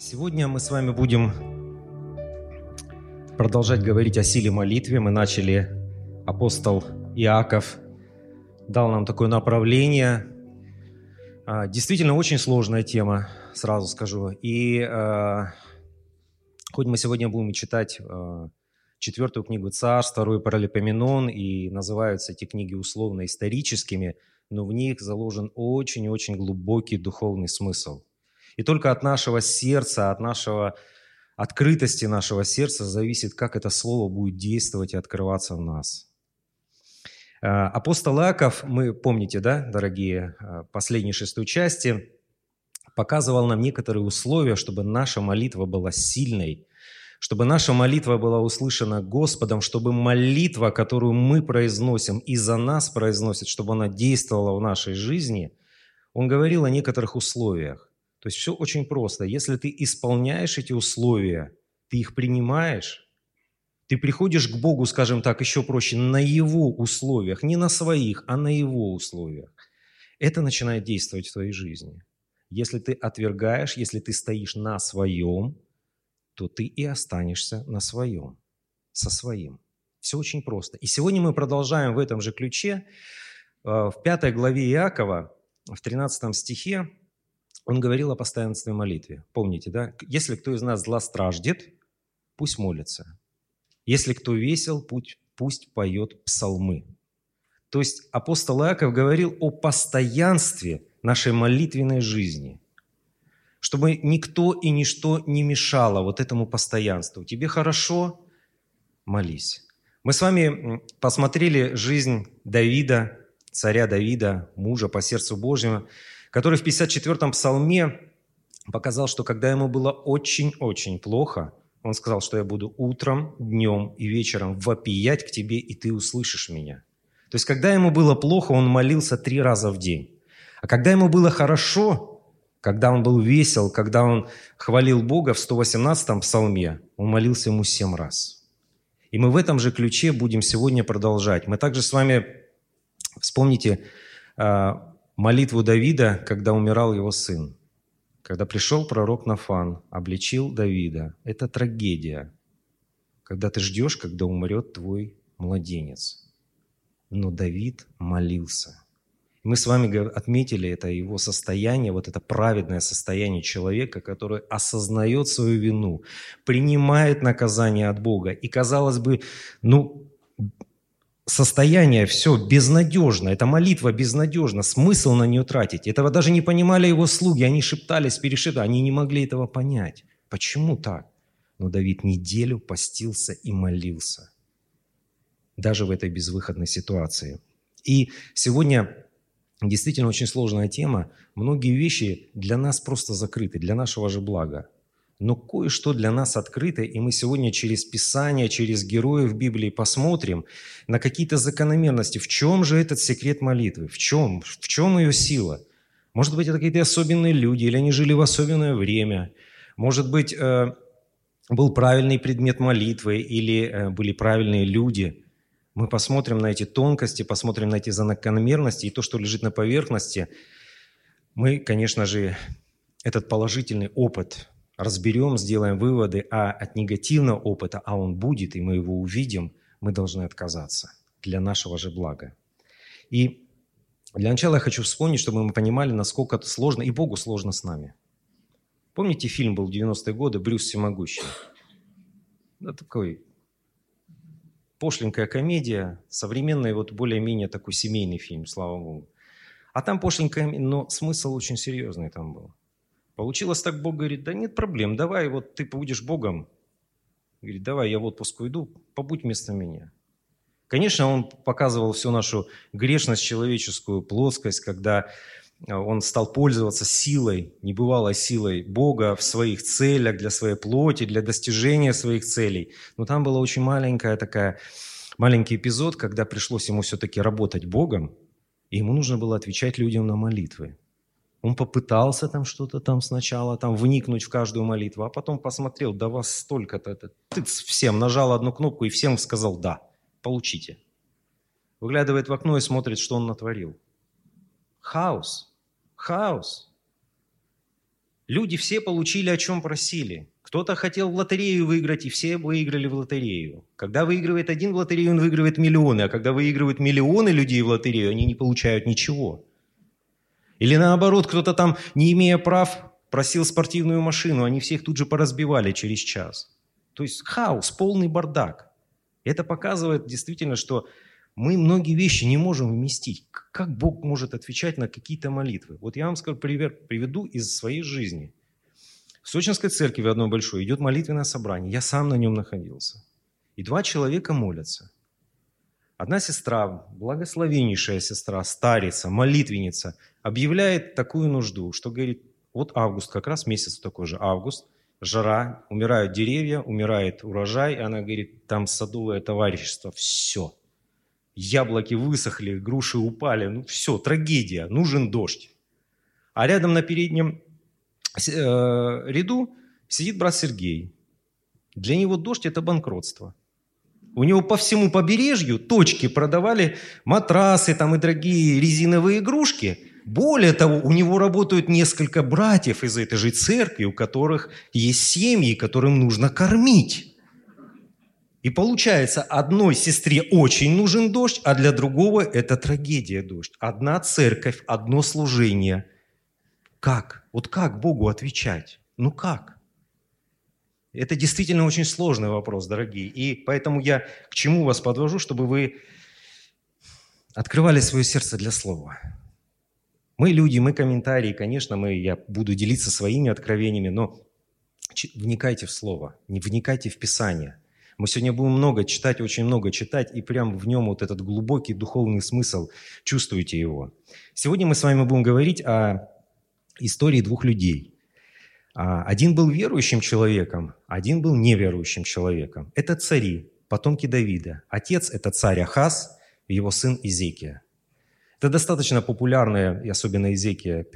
Сегодня мы с вами будем продолжать говорить о силе молитвы. Мы начали, апостол Иаков дал нам такое направление. А, действительно, очень сложная тема, сразу скажу. И э, хоть мы сегодня будем читать э, четвертую книгу «Царств», второй «Паралипоменон», и называются эти книги условно историческими, но в них заложен очень-очень глубокий духовный смысл – и только от нашего сердца, от нашего открытости нашего сердца зависит, как это слово будет действовать и открываться в нас. А, апостол Иаков, мы помните, да, дорогие, а, последней шестой части, показывал нам некоторые условия, чтобы наша молитва была сильной, чтобы наша молитва была услышана Господом, чтобы молитва, которую мы произносим и за нас произносит, чтобы она действовала в нашей жизни. Он говорил о некоторых условиях. То есть все очень просто. Если ты исполняешь эти условия, ты их принимаешь, ты приходишь к Богу, скажем так, еще проще, на Его условиях, не на своих, а на Его условиях. Это начинает действовать в твоей жизни. Если ты отвергаешь, если ты стоишь на своем, то ты и останешься на своем, со своим. Все очень просто. И сегодня мы продолжаем в этом же ключе. Э, в пятой главе Иакова, в 13 стихе, он говорил о постоянстве молитве. Помните, да? Если кто из нас зла страждет, пусть молится. Если кто весел, пусть, пусть поет псалмы. То есть апостол Иаков говорил о постоянстве нашей молитвенной жизни, чтобы никто и ничто не мешало вот этому постоянству. Тебе хорошо – молись. Мы с вами посмотрели жизнь Давида, царя Давида, мужа по сердцу Божьему, который в 54-м псалме показал, что когда ему было очень-очень плохо, он сказал, что я буду утром, днем и вечером вопиять к тебе, и ты услышишь меня. То есть, когда ему было плохо, он молился три раза в день. А когда ему было хорошо, когда он был весел, когда он хвалил Бога в 118-м псалме, он молился ему семь раз. И мы в этом же ключе будем сегодня продолжать. Мы также с вами, вспомните, а, молитву Давида, когда умирал его сын. Когда пришел пророк Нафан, обличил Давида. Это трагедия, когда ты ждешь, когда умрет твой младенец. Но Давид молился. Мы с вами отметили это его состояние, вот это праведное состояние человека, который осознает свою вину, принимает наказание от Бога. И, казалось бы, ну, состояние все безнадежно, эта молитва безнадежна, смысл на нее тратить. Этого даже не понимали его слуги, они шептались, перешептали, они не могли этого понять. Почему так? Но Давид неделю постился и молился, даже в этой безвыходной ситуации. И сегодня действительно очень сложная тема. Многие вещи для нас просто закрыты, для нашего же блага но кое-что для нас открыто, и мы сегодня через Писание, через героев Библии посмотрим на какие-то закономерности. В чем же этот секрет молитвы? В чем? В чем ее сила? Может быть, это какие-то особенные люди, или они жили в особенное время. Может быть, э, был правильный предмет молитвы, или э, были правильные люди. Мы посмотрим на эти тонкости, посмотрим на эти закономерности, и то, что лежит на поверхности. Мы, конечно же, этот положительный опыт разберем, сделаем выводы, а от негативного опыта, а он будет, и мы его увидим, мы должны отказаться для нашего же блага. И для начала я хочу вспомнить, чтобы мы понимали, насколько это сложно, и Богу сложно с нами. Помните, фильм был в 90-е годы «Брюс всемогущий»? Да, такой пошленькая комедия, современный, вот более-менее такой семейный фильм, слава Богу. А там пошленькая, но смысл очень серьезный там был. Получилось так, Бог говорит, да нет проблем, давай, вот ты будешь Богом. Говорит, давай, я в отпуск уйду, побудь вместо меня. Конечно, он показывал всю нашу грешность человеческую, плоскость, когда э, он стал пользоваться силой, небывалой силой Бога в своих целях, для своей плоти, для достижения своих целей. Но там была очень маленькая такая, маленький эпизод, когда пришлось ему все-таки работать Богом, и ему нужно было отвечать людям на молитвы. Он попытался там что-то там сначала, там вникнуть в каждую молитву, а потом посмотрел, да вас столько-то, ты всем нажал одну кнопку и всем сказал «да, получите». Выглядывает в окно и смотрит, что он натворил. Хаос, хаос. Люди все получили, о чем просили. Кто-то хотел в лотерею выиграть, и все выиграли в лотерею. Когда выигрывает один в лотерею, он выигрывает миллионы, а когда выигрывают миллионы людей в лотерею, они не получают ничего. Или наоборот, кто-то там, не имея прав, просил спортивную машину, они всех тут же поразбивали через час. То есть хаос, полный бардак. Это показывает действительно, что мы многие вещи не можем вместить. Как Бог может отвечать на какие-то молитвы? Вот я вам скажу, пример приведу из своей жизни – в Сочинской церкви в одной большой идет молитвенное собрание. Я сам на нем находился. И два человека молятся. Одна сестра, благословеннейшая сестра, старица, молитвенница, объявляет такую нужду, что говорит, вот август, как раз месяц такой же август, жара, умирают деревья, умирает урожай, и она говорит, там садовое товарищество, все. Яблоки высохли, груши упали, ну все, трагедия, нужен дождь. А рядом на переднем Э, ряду сидит брат Сергей. Для него дождь – это банкротство. У него по всему побережью точки продавали матрасы там и дорогие резиновые игрушки. Более того, у него работают несколько братьев из этой же церкви, у которых есть семьи, которым нужно кормить. И получается, одной сестре очень нужен дождь, а для другого это трагедия дождь. Одна церковь, одно служение – как? Вот как Богу отвечать? Ну как? Это действительно очень сложный вопрос, дорогие. И поэтому я к чему вас подвожу, чтобы вы открывали свое сердце для слова. Мы люди, мы комментарии, конечно, мы, я буду делиться своими откровениями, но вникайте в слово, не вникайте в Писание. Мы сегодня будем много читать, очень много читать, и прям в нем вот этот глубокий духовный смысл, чувствуете его. Сегодня мы с вами будем говорить о истории двух людей. А, один был верующим человеком, один был неверующим человеком. Это цари, потомки Давида. Отец – это царь Ахаз, его сын Изекия. Это достаточно популярные, и особенно Изекия,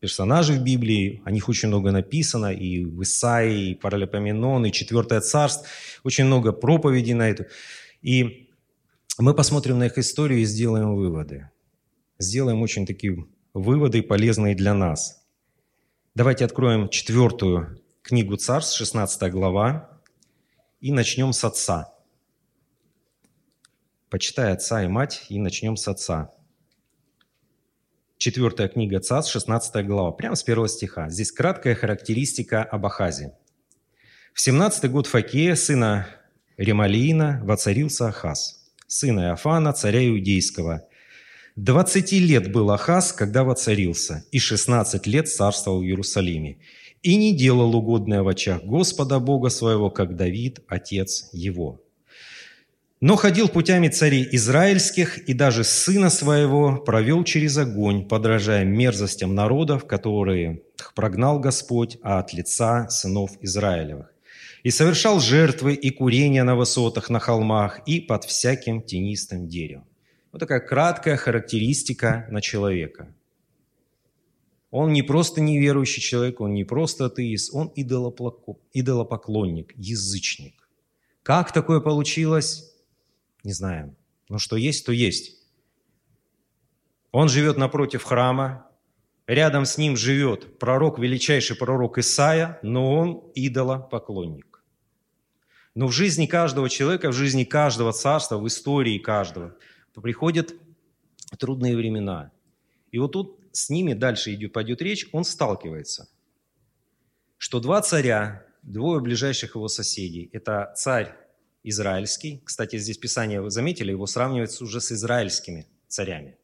персонажи в Библии. О них очень много написано, и в Исаии, и Паралипоменон, и Четвертое царство. Очень много проповедей на это. И мы посмотрим на их историю и сделаем выводы. Сделаем очень такие выводы, полезные для нас. Давайте откроем четвертую книгу Царств, 16 глава, и начнем с отца. Почитай отца и мать, и начнем с отца. Четвертая книга Царств, 16 глава, прямо с первого стиха. Здесь краткая характеристика об Ахазе. В 17 год Факея, сына Ремалиина, воцарился Ахаз, сына Иофана, царя Иудейского, Двадцати лет был Ахаз, когда воцарился, и шестнадцать лет царствовал в Иерусалиме, и не делал угодное в очах Господа Бога своего, как Давид, отец его. Но ходил путями царей израильских, и даже сына своего провел через огонь, подражая мерзостям народов, которые прогнал Господь от лица сынов Израилевых. И совершал жертвы и курения на высотах, на холмах и под всяким тенистым деревом. Вот такая краткая характеристика на человека. Он не просто неверующий человек, он не просто атеист, он идолопоклонник, язычник. Как такое получилось? Не знаем. Но что есть, то есть. Он живет напротив храма, рядом с ним живет пророк, величайший пророк Исаия, но он идолопоклонник. Но в жизни каждого человека, в жизни каждого царства, в истории каждого – приходят трудные времена. И вот тут с ними дальше идет, пойдет речь, он сталкивается, что два царя, двое ближайших его соседей, это царь израильский, кстати, здесь Писание, вы заметили, его сравнивается уже с израильскими царями,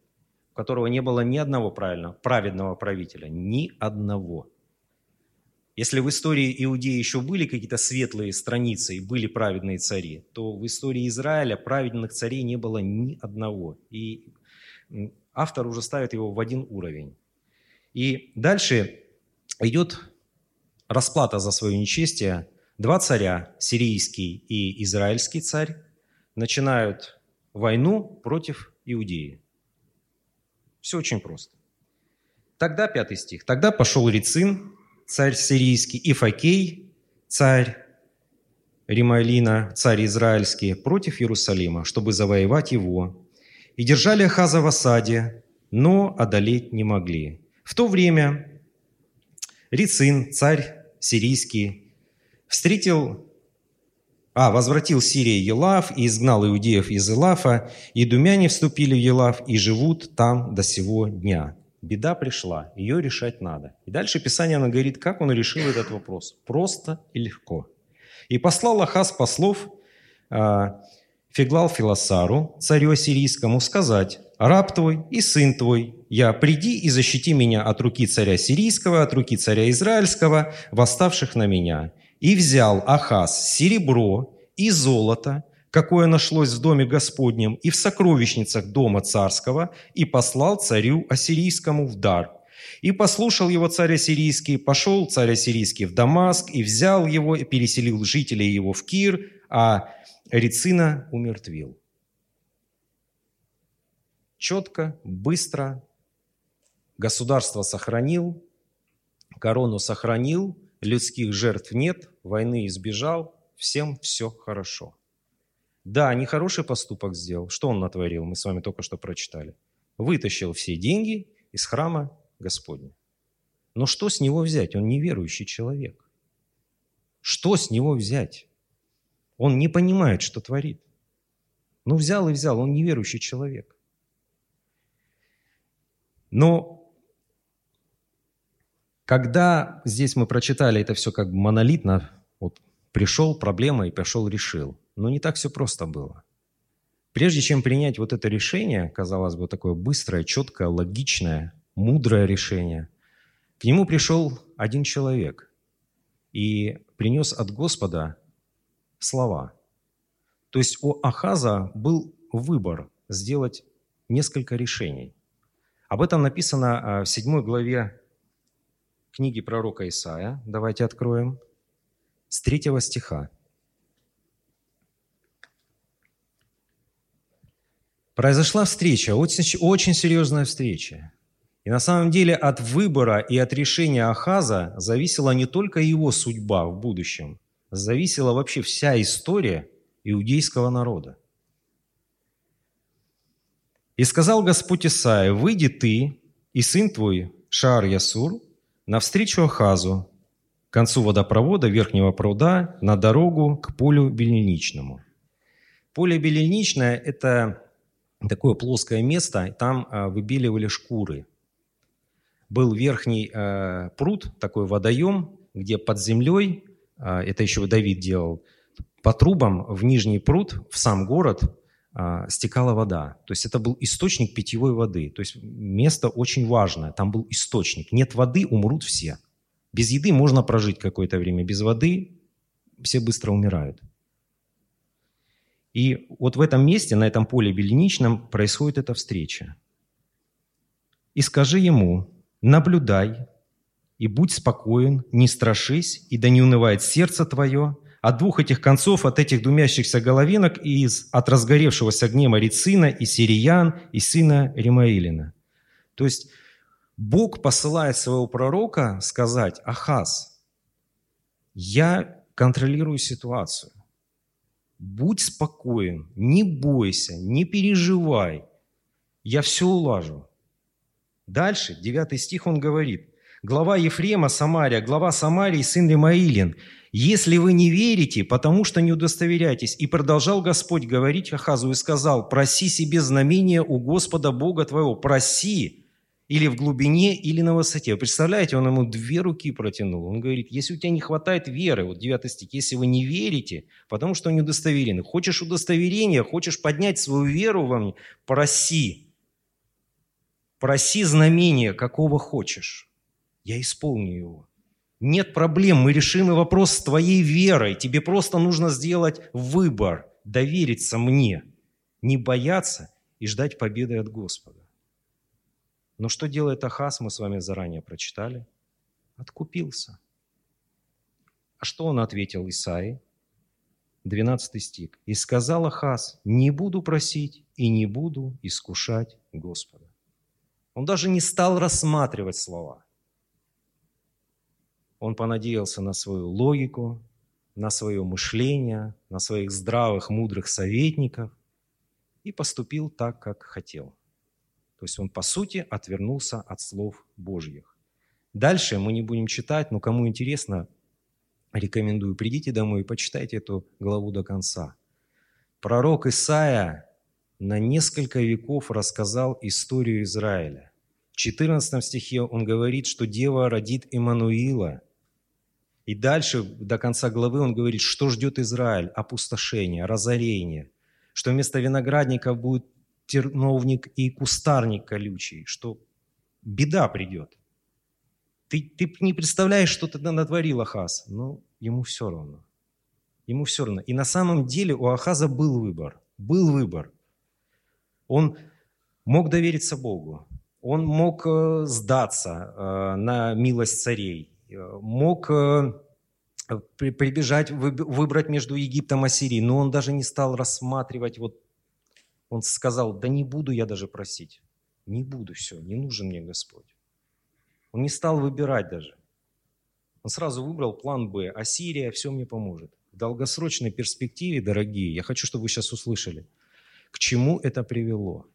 у которого не было ни одного правильного, праведного правителя, ни одного – если в истории Иудеи еще были какие-то светлые страницы и были праведные цари, то в истории Израиля праведных царей не было ни одного. И автор уже ставит его в один уровень. И дальше идет расплата за свое нечестие. Два царя, сирийский и израильский царь, начинают войну против Иудеи. Все очень просто. Тогда, пятый стих, тогда пошел Рицин, царь сирийский, и Факей, царь Рималина, царь израильский, против Иерусалима, чтобы завоевать его. И держали Ахаза в осаде, но одолеть не могли. В то время Рицин, царь сирийский, встретил, а, возвратил Сирии Елав и изгнал иудеев из Елафа, и думяне вступили в Елав и живут там до сего дня. Беда пришла, ее решать надо. И дальше Писание оно говорит, как он решил этот вопрос. Просто и легко. И послал Ахаз послов а, Фиглал Филосару, царю ассирийскому, сказать, «Раб твой и сын твой, я, приди и защити меня от руки царя сирийского, от руки царя израильского, восставших на меня». И взял Ахаз серебро и золото, какое нашлось в доме Господнем и в сокровищницах дома царского, и послал царю ассирийскому в дар. И послушал его царь ассирийский, пошел царь ассирийский в Дамаск, и взял его, и переселил жителей его в Кир, а Рицина умертвил. Четко, быстро. Государство сохранил, корону сохранил, людских жертв нет, войны избежал, всем все хорошо. Да, нехороший поступок сделал. Что он натворил? Мы с вами только что прочитали. Вытащил все деньги из храма Господня. Но что с него взять? Он неверующий человек. Что с него взять? Он не понимает, что творит. Ну, взял и взял, он неверующий человек. Но когда здесь мы прочитали это все как бы монолитно, вот пришел, проблема и пошел, решил. Но не так все просто было. Прежде чем принять вот это решение, казалось бы, такое быстрое, четкое, логичное, мудрое решение, к нему пришел один человек и принес от Господа слова. То есть у Ахаза был выбор сделать несколько решений. Об этом написано а, в седьмой главе книги пророка Исаия. Давайте откроем. С третьего стиха. Произошла встреча, очень, очень серьезная встреча. И на самом деле от выбора и от решения Ахаза зависела не только его судьба в будущем, зависела вообще вся история иудейского народа. «И сказал Господь Исаия, выйди ты и сын твой Шаар Ясур навстречу Ахазу, к концу водопровода верхнего пруда, на дорогу к полю беленичному». Поле беленичное – это такое плоское место, там а, выбеливали шкуры. Был верхний а, пруд, такой водоем, где под землей а, это еще Давид делал, по трубам в нижний пруд, в сам город стекала вода. То есть это был источник питьевой воды. То есть место очень важное. Там был источник. Нет воды, умрут все. Без еды можно прожить какое-то время. Без воды все быстро умирают. И вот в этом месте, на этом поле беленичном, происходит эта встреча. «И скажи ему, наблюдай, и будь спокоен, не страшись, и да не унывает сердце твое, от двух этих концов, от этих думящихся головинок, и из, от разгоревшегося гнева Рицина, и Сириян, и сына Римаилина». То есть Бог посылает своего пророка сказать, «Ахаз, я контролирую ситуацию. Будь спокоен, не бойся, не переживай. Я все улажу». Дальше, 9 стих, он говорит – глава Ефрема Самария, глава Самарии, сын Лимаилин, «Если вы не верите, потому что не удостоверяетесь». И продолжал Господь говорить Ахазу и сказал, «Проси себе знамение у Господа Бога твоего, проси, или в глубине, или на высоте». Вы представляете, он ему две руки протянул. Он говорит, если у тебя не хватает веры, вот 9 стих, если вы не верите, потому что не удостоверены, хочешь удостоверения, хочешь поднять свою веру во мне, проси. Проси знамения, какого хочешь я исполню его. Нет проблем, мы решим и вопрос с твоей верой. Тебе просто нужно сделать выбор, довериться мне, не бояться и ждать победы от Господа. Но что делает Ахаз, мы с вами заранее прочитали? Откупился. А что он ответил Исаии? 12 стих. «И сказал Ахаз, не буду просить и не буду искушать Господа». Он даже не стал рассматривать слова – он понадеялся на свою логику, на свое мышление, на своих здравых, мудрых советников и поступил так, как хотел. То есть он, по сути, отвернулся от слов Божьих. Дальше мы не будем читать, но кому интересно, рекомендую, придите домой и почитайте эту главу до конца. Пророк Исаия на несколько веков рассказал историю Израиля. В 14 стихе он говорит, что Дева родит Иммануила. И дальше, до конца главы, он говорит, что ждет Израиль? Опустошение, разорение. Что вместо виноградников будет терновник и кустарник колючий, что беда придет. Ты, ты не представляешь, что ты натворил Ахаз, но ему все равно. Ему все равно. И на самом деле у Ахаза был выбор. Был выбор. Он мог довериться Богу. Он мог э, сдаться э, на милость царей. Э, мог прибежать, выбрать между Египтом и Сирией. Но он даже не стал рассматривать вот он сказал, да не буду я даже просить. Не буду, все, не нужен мне Господь. Он не стал выбирать даже. Он сразу выбрал план Б. Ассирия все мне поможет. В долгосрочной перспективе, дорогие, я хочу, чтобы вы сейчас услышали, к чему это привело.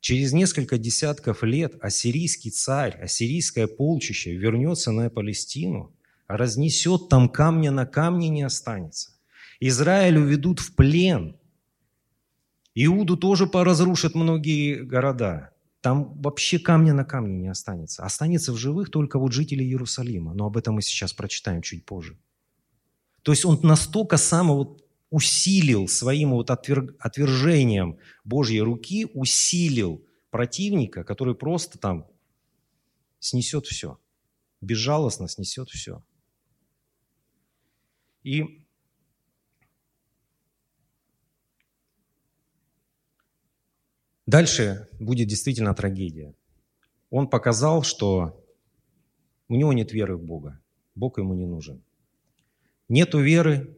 Через несколько десятков лет ассирийский царь, ассирийское полчище вернется на Палестину, разнесет там камня на камне не останется. Израиль уведут в плен – Иуду тоже поразрушат многие города. Там вообще камня на камне не останется. Останется в живых только вот жители Иерусалима. Но об этом мы сейчас прочитаем чуть позже. То есть он настолько сам вот усилил своим вот отвержением Божьей руки, усилил противника, который просто там снесет все. Безжалостно снесет все. И Дальше будет действительно трагедия. Он показал, что у него нет веры в Бога. Бог ему не нужен. Нету веры,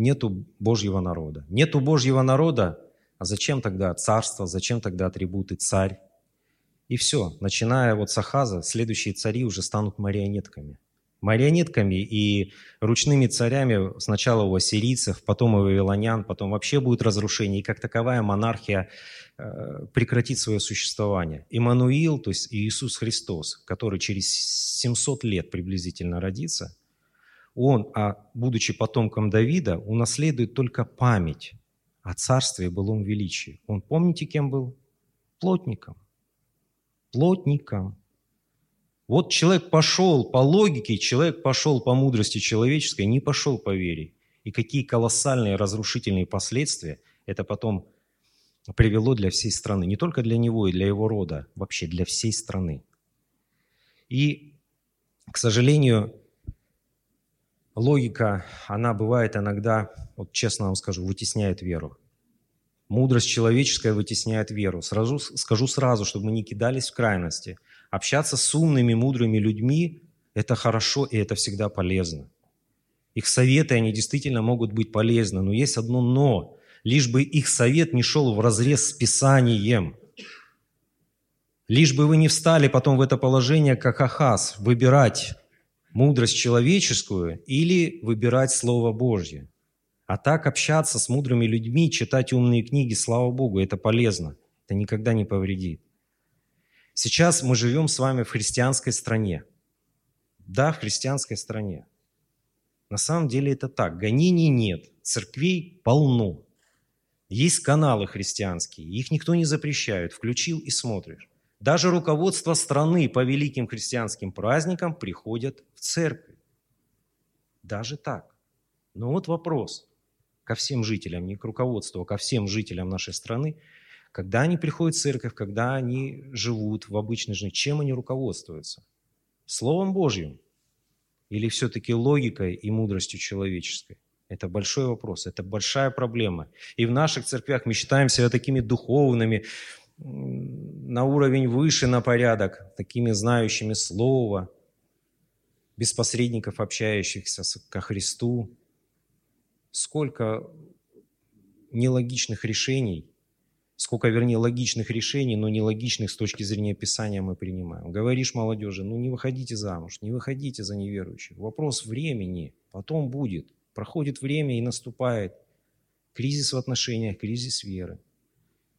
нету Божьего народа. Нету Божьего народа, а зачем тогда царство, зачем тогда атрибуты царь? И все, начиная вот с Ахаза, следующие цари уже станут марионетками – марионетками и ручными царями сначала у ассирийцев, потом у вавилонян, потом вообще будет разрушение, и как таковая монархия э, прекратит свое существование. Иммануил, то есть Иисус Христос, который через 700 лет приблизительно родится, он, а будучи потомком Давида, унаследует только память о царстве и былом величии. Он, помните, кем был? Плотником. Плотником. Вот человек пошел по логике, человек пошел по мудрости человеческой, не пошел по вере. И какие колоссальные разрушительные последствия это потом привело для всей страны. Не только для него и для его рода, вообще для всей страны. И, к сожалению, логика, она бывает иногда, вот честно вам скажу, вытесняет веру. Мудрость человеческая вытесняет веру. Сразу, скажу сразу, чтобы мы не кидались в крайности – Общаться с умными, мудрыми людьми – это хорошо и это всегда полезно. Их советы, они действительно могут быть полезны, но есть одно «но». Лишь бы их совет не шел в разрез с Писанием. Лишь бы вы не встали потом в это положение, как Ахаз, выбирать мудрость человеческую или выбирать Слово Божье. А так общаться с мудрыми людьми, читать умные книги, слава Богу, это полезно. Это никогда не повредит. Сейчас мы живем с вами в христианской стране. Да, в христианской стране. На самом деле это так. Гонений нет, церквей полно. Есть каналы христианские, их никто не запрещает. Включил и смотришь. Даже руководство страны по великим христианским праздникам приходят в церковь. Даже так. Но вот вопрос ко всем жителям, не к руководству, а ко всем жителям нашей страны – когда они приходят в церковь, когда они живут в обычной жизни, чем они руководствуются? Словом Божьим или все-таки логикой и мудростью человеческой? Это большой вопрос, это большая проблема. И в наших церквях мы считаем себя такими духовными, на уровень выше на порядок, такими знающими Слово, без посредников общающихся ко Христу. Сколько нелогичных решений сколько, вернее, логичных решений, но нелогичных с точки зрения Писания мы принимаем. Говоришь молодежи, ну не выходите замуж, не выходите за неверующих. Вопрос времени, потом будет. Проходит время и наступает кризис в отношениях, кризис веры.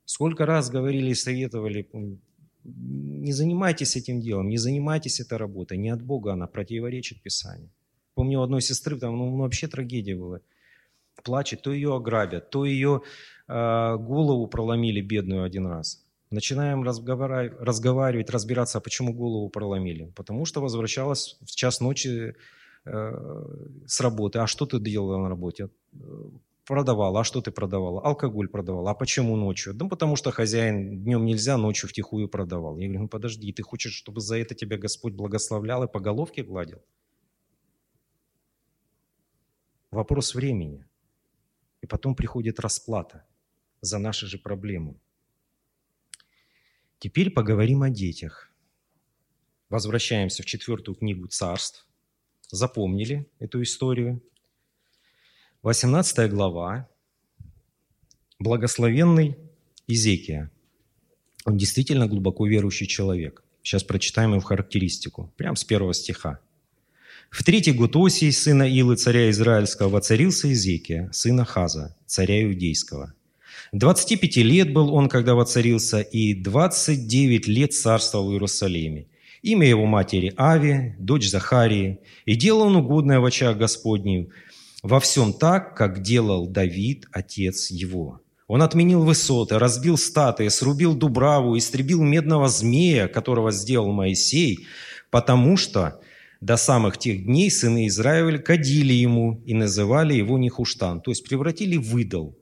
Сколько раз говорили и советовали, Не занимайтесь этим делом, не занимайтесь этой работой. Не от Бога она противоречит Писанию. Помню, у одной сестры там ну, вообще трагедия была. Плачет, то ее ограбят, то ее э, голову проломили бедную один раз. Начинаем разговаривать, разговаривать, разбираться, а почему голову проломили. Потому что возвращалась в час ночи э, с работы. А что ты делала на работе? Продавала. А что ты продавала? Алкоголь продавала. А почему ночью? Да потому что хозяин днем нельзя, ночью втихую продавал. Я говорю, ну подожди, ты хочешь, чтобы за это тебя Господь благословлял и по головке гладил? Вопрос времени. И потом приходит расплата за наши же проблемы. Теперь поговорим о детях. Возвращаемся в четвертую книгу царств. Запомнили эту историю? 18 глава. Благословенный Изекия. Он действительно глубоко верующий человек. Сейчас прочитаем его характеристику. Прямо с первого стиха. В третий год Осии, сына Илы, царя Израильского, воцарился Изекия, сына Хаза, царя Иудейского. 25 лет был он, когда воцарился, и 29 лет царствовал в Иерусалиме. Имя его матери Ави, дочь Захарии, и делал он угодное в очах Господним, во всем так, как делал Давид, отец его. Он отменил высоты, разбил статуи, срубил дубраву, истребил медного змея, которого сделал Моисей, потому что до самых тех дней сыны Израиля кадили ему и называли его Нехуштан, то есть превратили в идол.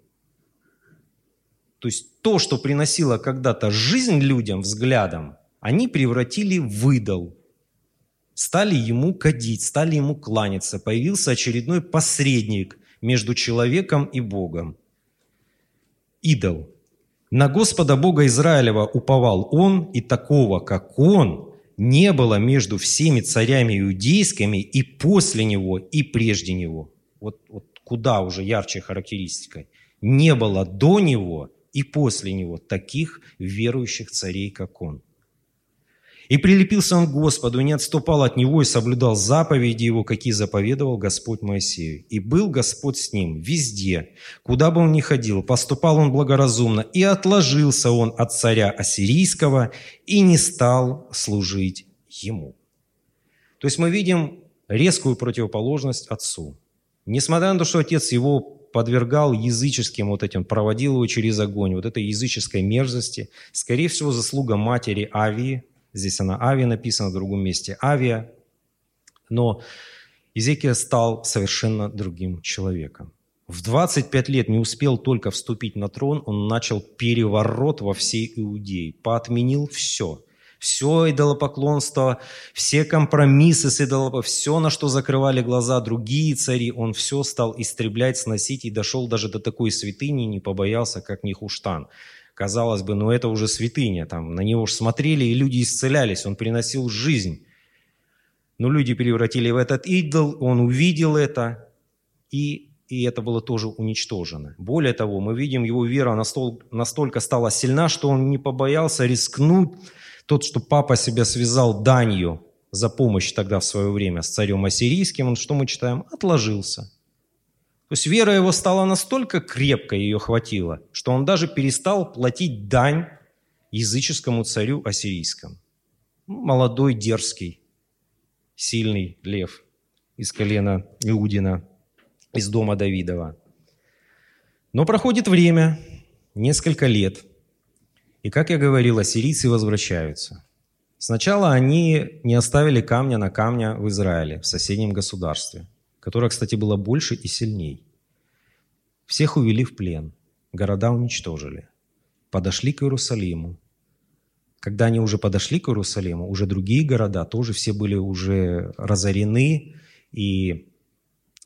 То есть то, что приносило когда-то жизнь людям взглядом, они превратили в идол. Стали ему кадить, стали ему кланяться. Появился очередной посредник между человеком и Богом. Идол. На Господа Бога Израилева уповал он, и такого, как он, не было между всеми царями иудейскими и после него, и прежде него. Вот, вот куда уже ярче характеристика. Не было до него и после него таких верующих царей, как он. И прилепился он к Господу, и не отступал от него, и соблюдал заповеди его, какие заповедовал Господь Моисею. И был Господь с ним везде, куда бы он ни ходил, поступал он благоразумно, и отложился он от царя Ассирийского, и не стал служить ему. То есть мы видим резкую противоположность отцу. Несмотря на то, что отец его подвергал языческим вот этим, проводил его через огонь, вот этой языческой мерзости, скорее всего, заслуга матери Авии, Здесь она Авия написана, в другом месте Авия. Но Изекия стал совершенно другим человеком. В 25 лет не успел только вступить на трон, он начал переворот во всей Иудее, поотменил все. Все идолопоклонство, все компромиссы с идолопоклонством, все, на что закрывали глаза другие цари, он все стал истреблять, сносить и дошел даже до такой святыни, не побоялся, как Нихуштан. Казалось бы, ну это уже святыня, там на него уж смотрели, и люди исцелялись, он приносил жизнь. Но люди превратили в этот идол, он увидел это, и, и это было тоже уничтожено. Более того, мы видим, его вера настолько, настолько стала сильна, что он не побоялся рискнуть. Тот, что папа себя связал данью за помощь тогда в свое время с царем ассирийским, он, что мы читаем, отложился – то есть вера его стала настолько крепкой, ее хватило, что он даже перестал платить дань языческому царю ассирийскому. Молодой, дерзкий, сильный лев из колена Иудина, из дома Давидова. Но проходит время, несколько лет, и, как я говорил, ассирийцы возвращаются. Сначала они не оставили камня на камня в Израиле, в соседнем государстве – которое, кстати, было больше и сильней. Всех увели в плен, города уничтожили. Подошли к Иерусалиму. Когда они уже подошли к Иерусалиму, уже другие города тоже все были уже разорены, и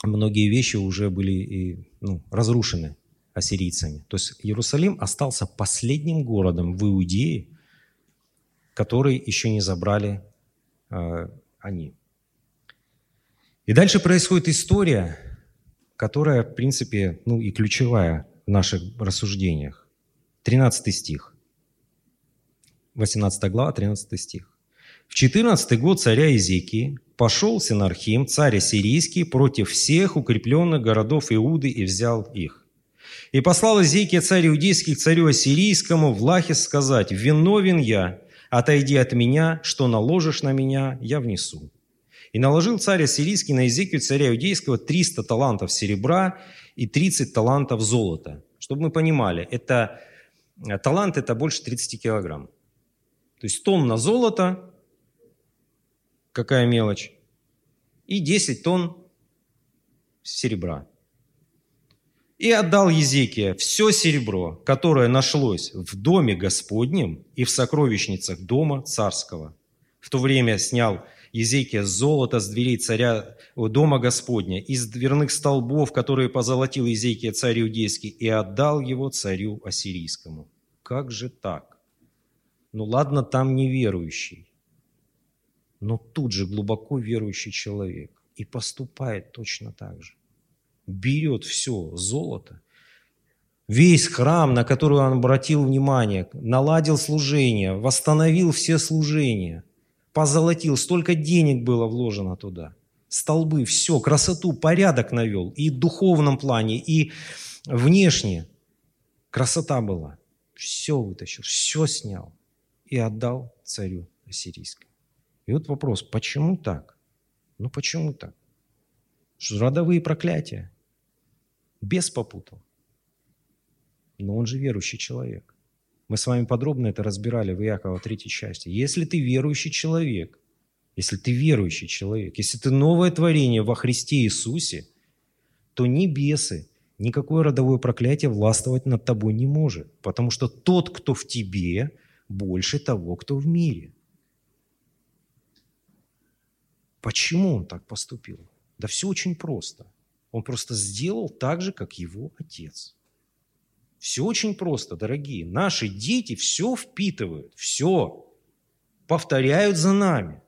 многие вещи уже были и, ну, разрушены ассирийцами. То есть Иерусалим остался последним городом в Иудее, который еще не забрали э, они. И дальше происходит история, которая, в принципе, ну и ключевая в наших рассуждениях. 13 стих. 18 глава, 13 стих. В 14 год царя Изекии пошел Синархим, царь Ассирийский, против всех укрепленных городов Иуды и взял их. И послал Изекия царь Иудейский к царю Ассирийскому в Лахис сказать, «Виновен я, отойди от меня, что наложишь на меня, я внесу». И наложил царь ассирийский на Езекию, царя иудейского, 300 талантов серебра и 30 талантов золота. Чтобы мы понимали, это, э, талант – это больше 30 килограмм. То есть тонна золота, какая мелочь, и 10 тонн серебра. И отдал Езекия все серебро, которое нашлось в доме Господнем и в сокровищницах дома царского. В то время снял Езекия золото с дверей царя дома Господня, из дверных столбов, которые позолотил Езекия царь Иудейский, и отдал его царю Ассирийскому. Как же так? Ну ладно, там неверующий, но тут же глубоко верующий человек и поступает точно так же берет все золото, весь храм, на который он обратил внимание, наладил служение, восстановил все служения, позолотил, столько денег было вложено туда, столбы, все, красоту, порядок навел и в духовном плане, и внешне. Красота была. Все вытащил, все снял и отдал царю ассирийскому. И вот вопрос, почему так? Ну почему так? Что родовые проклятия без попутал. Но он же верующий человек. Мы с вами подробно это разбирали в Иакова третьей части. Если ты верующий человек, если ты верующий человек, если ты новое творение во Христе Иисусе, то ни бесы, никакое родовое проклятие властвовать над тобой не может. Потому что тот, кто в тебе, больше того, кто в мире. Почему он так поступил? Да все очень просто. Он просто сделал так же, как его отец. Все очень просто, дорогие. Наши дети все впитывают, все. Повторяют за нами.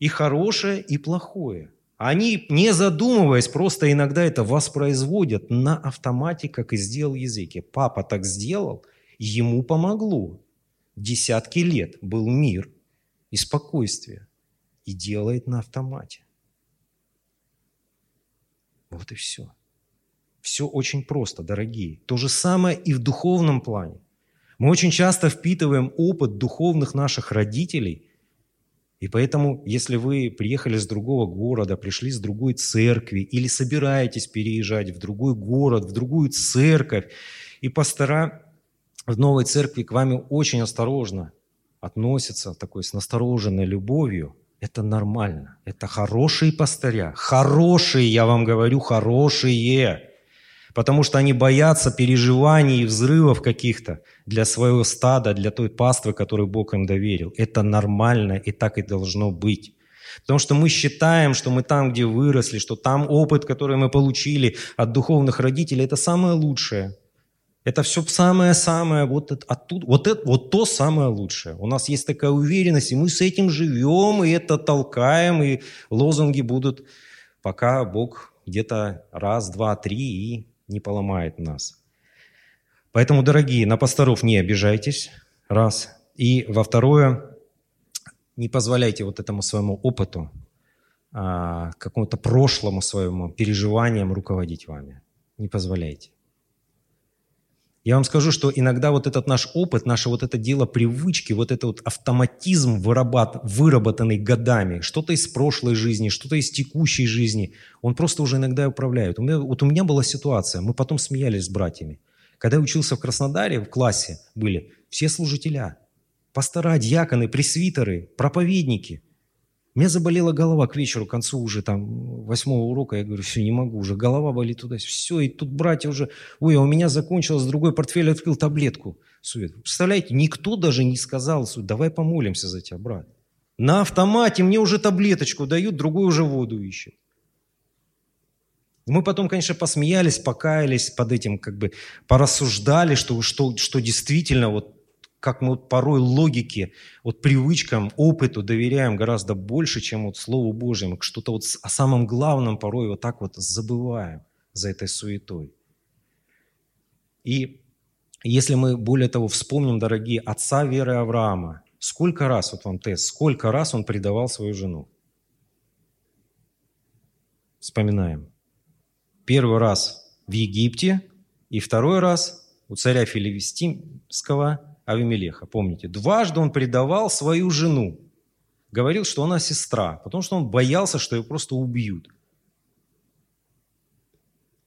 И хорошее, и плохое. Они, не задумываясь, просто иногда это воспроизводят на автомате, как и сделал языке. Папа так сделал, ему помогло. Десятки лет был мир и спокойствие. И делает на автомате. Вот и все. Все очень просто, дорогие. То же самое и в духовном плане. Мы очень часто впитываем опыт духовных наших родителей, и поэтому, если вы приехали с другого города, пришли с другой церкви или собираетесь переезжать в другой город, в другую церковь, и пастора в новой церкви к вами очень осторожно относятся, такой с настороженной любовью, это нормально. Это хорошие пастыря. Хорошие, я вам говорю, хорошие. Потому что они боятся переживаний и взрывов каких-то для своего стада, для той паствы, которую Бог им доверил. Это нормально, и так и должно быть. Потому что мы считаем, что мы там, где выросли, что там опыт, который мы получили от духовных родителей, это самое лучшее. Это все самое-самое, вот, оттуда, вот, это, вот то самое лучшее. У нас есть такая уверенность, и мы с этим живем, и это толкаем, и лозунги будут, пока Бог где-то раз, два, три и не поломает нас. Поэтому, дорогие, на пасторов не обижайтесь, раз. И во второе, не позволяйте вот этому своему опыту, а, какому-то прошлому своему переживаниям руководить вами. Не позволяйте. Я вам скажу, что иногда вот этот наш опыт, наше вот это дело привычки, вот этот вот автоматизм, вырабат, выработанный годами, что-то из прошлой жизни, что-то из текущей жизни, он просто уже иногда управляет. У меня, вот у меня была ситуация, мы потом смеялись с братьями. Когда я учился в Краснодаре, в классе были все служителя, пастора, диаконы, пресвитеры, проповедники – меня заболела голова к вечеру, к концу уже там восьмого урока. Я говорю, все, не могу, уже голова болит туда. Все, и тут братья уже, ой, а у меня закончилось, другой портфель открыл таблетку. Сувет. Представляете, никто даже не сказал, давай помолимся за тебя, брат. На автомате мне уже таблеточку дают, другой уже воду ищет. Мы потом, конечно, посмеялись, покаялись под этим, как бы порассуждали, что, что, что действительно вот как мы вот порой логике, вот привычкам, опыту доверяем гораздо больше, чем вот Слову Божьему. Что-то вот о самом главном порой вот так вот забываем за этой суетой. И если мы, более того, вспомним, дорогие, отца веры Авраама, сколько раз, вот вам тест, сколько раз он предавал свою жену? Вспоминаем. Первый раз в Египте, и второй раз у царя Филистимского Авимелеха, помните, дважды он предавал свою жену. Говорил, что она сестра, потому что он боялся, что ее просто убьют.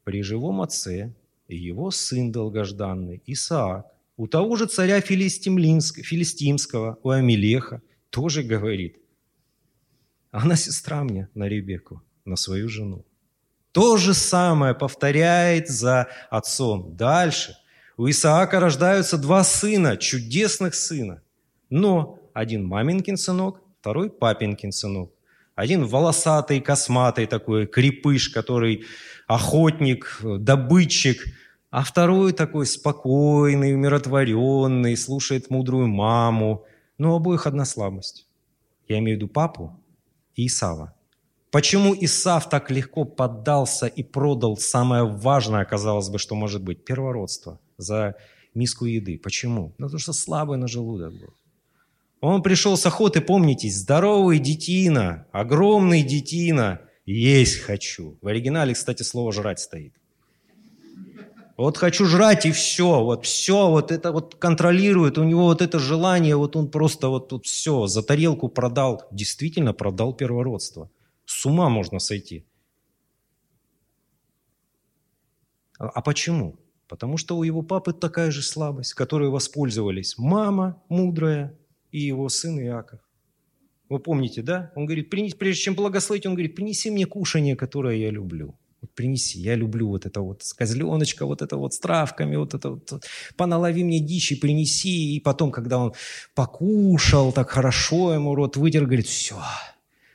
При живом отце его сын долгожданный, Исаак, у того же царя Филистимского, у Амелеха, тоже говорит, она сестра мне на Ребеку, на свою жену. То же самое повторяет за отцом. Дальше. У Исаака рождаются два сына, чудесных сына. Но один маминкин сынок, второй папинкин сынок. Один волосатый, косматый такой, крепыш, который охотник, добытчик, а второй такой спокойный, умиротворенный, слушает мудрую маму. Но у обоих одна слабость. Я имею в виду папу и Исава. Почему Исав так легко поддался и продал самое важное, казалось бы, что может быть, первородство за миску еды? Почему? Ну, потому что слабый на желудок был. Он пришел с охоты, помните, здоровый детина, огромный детина, есть хочу. В оригинале, кстати, слово «жрать» стоит. Вот хочу жрать и все, вот все, вот это вот контролирует, у него вот это желание, вот он просто вот тут все, за тарелку продал, действительно продал первородство – с ума можно сойти. А, а почему? Потому что у его папы такая же слабость, которой воспользовались мама мудрая и его сын Иаков. Вы помните, да? Он говорит, прежде чем благословить, он говорит, принеси мне кушание, которое я люблю. Вот принеси, я люблю вот это вот козленочка, вот это вот с травками, вот это вот, поналови мне дичи, принеси. И потом, когда он покушал, так хорошо ему рот вытер, говорит, все,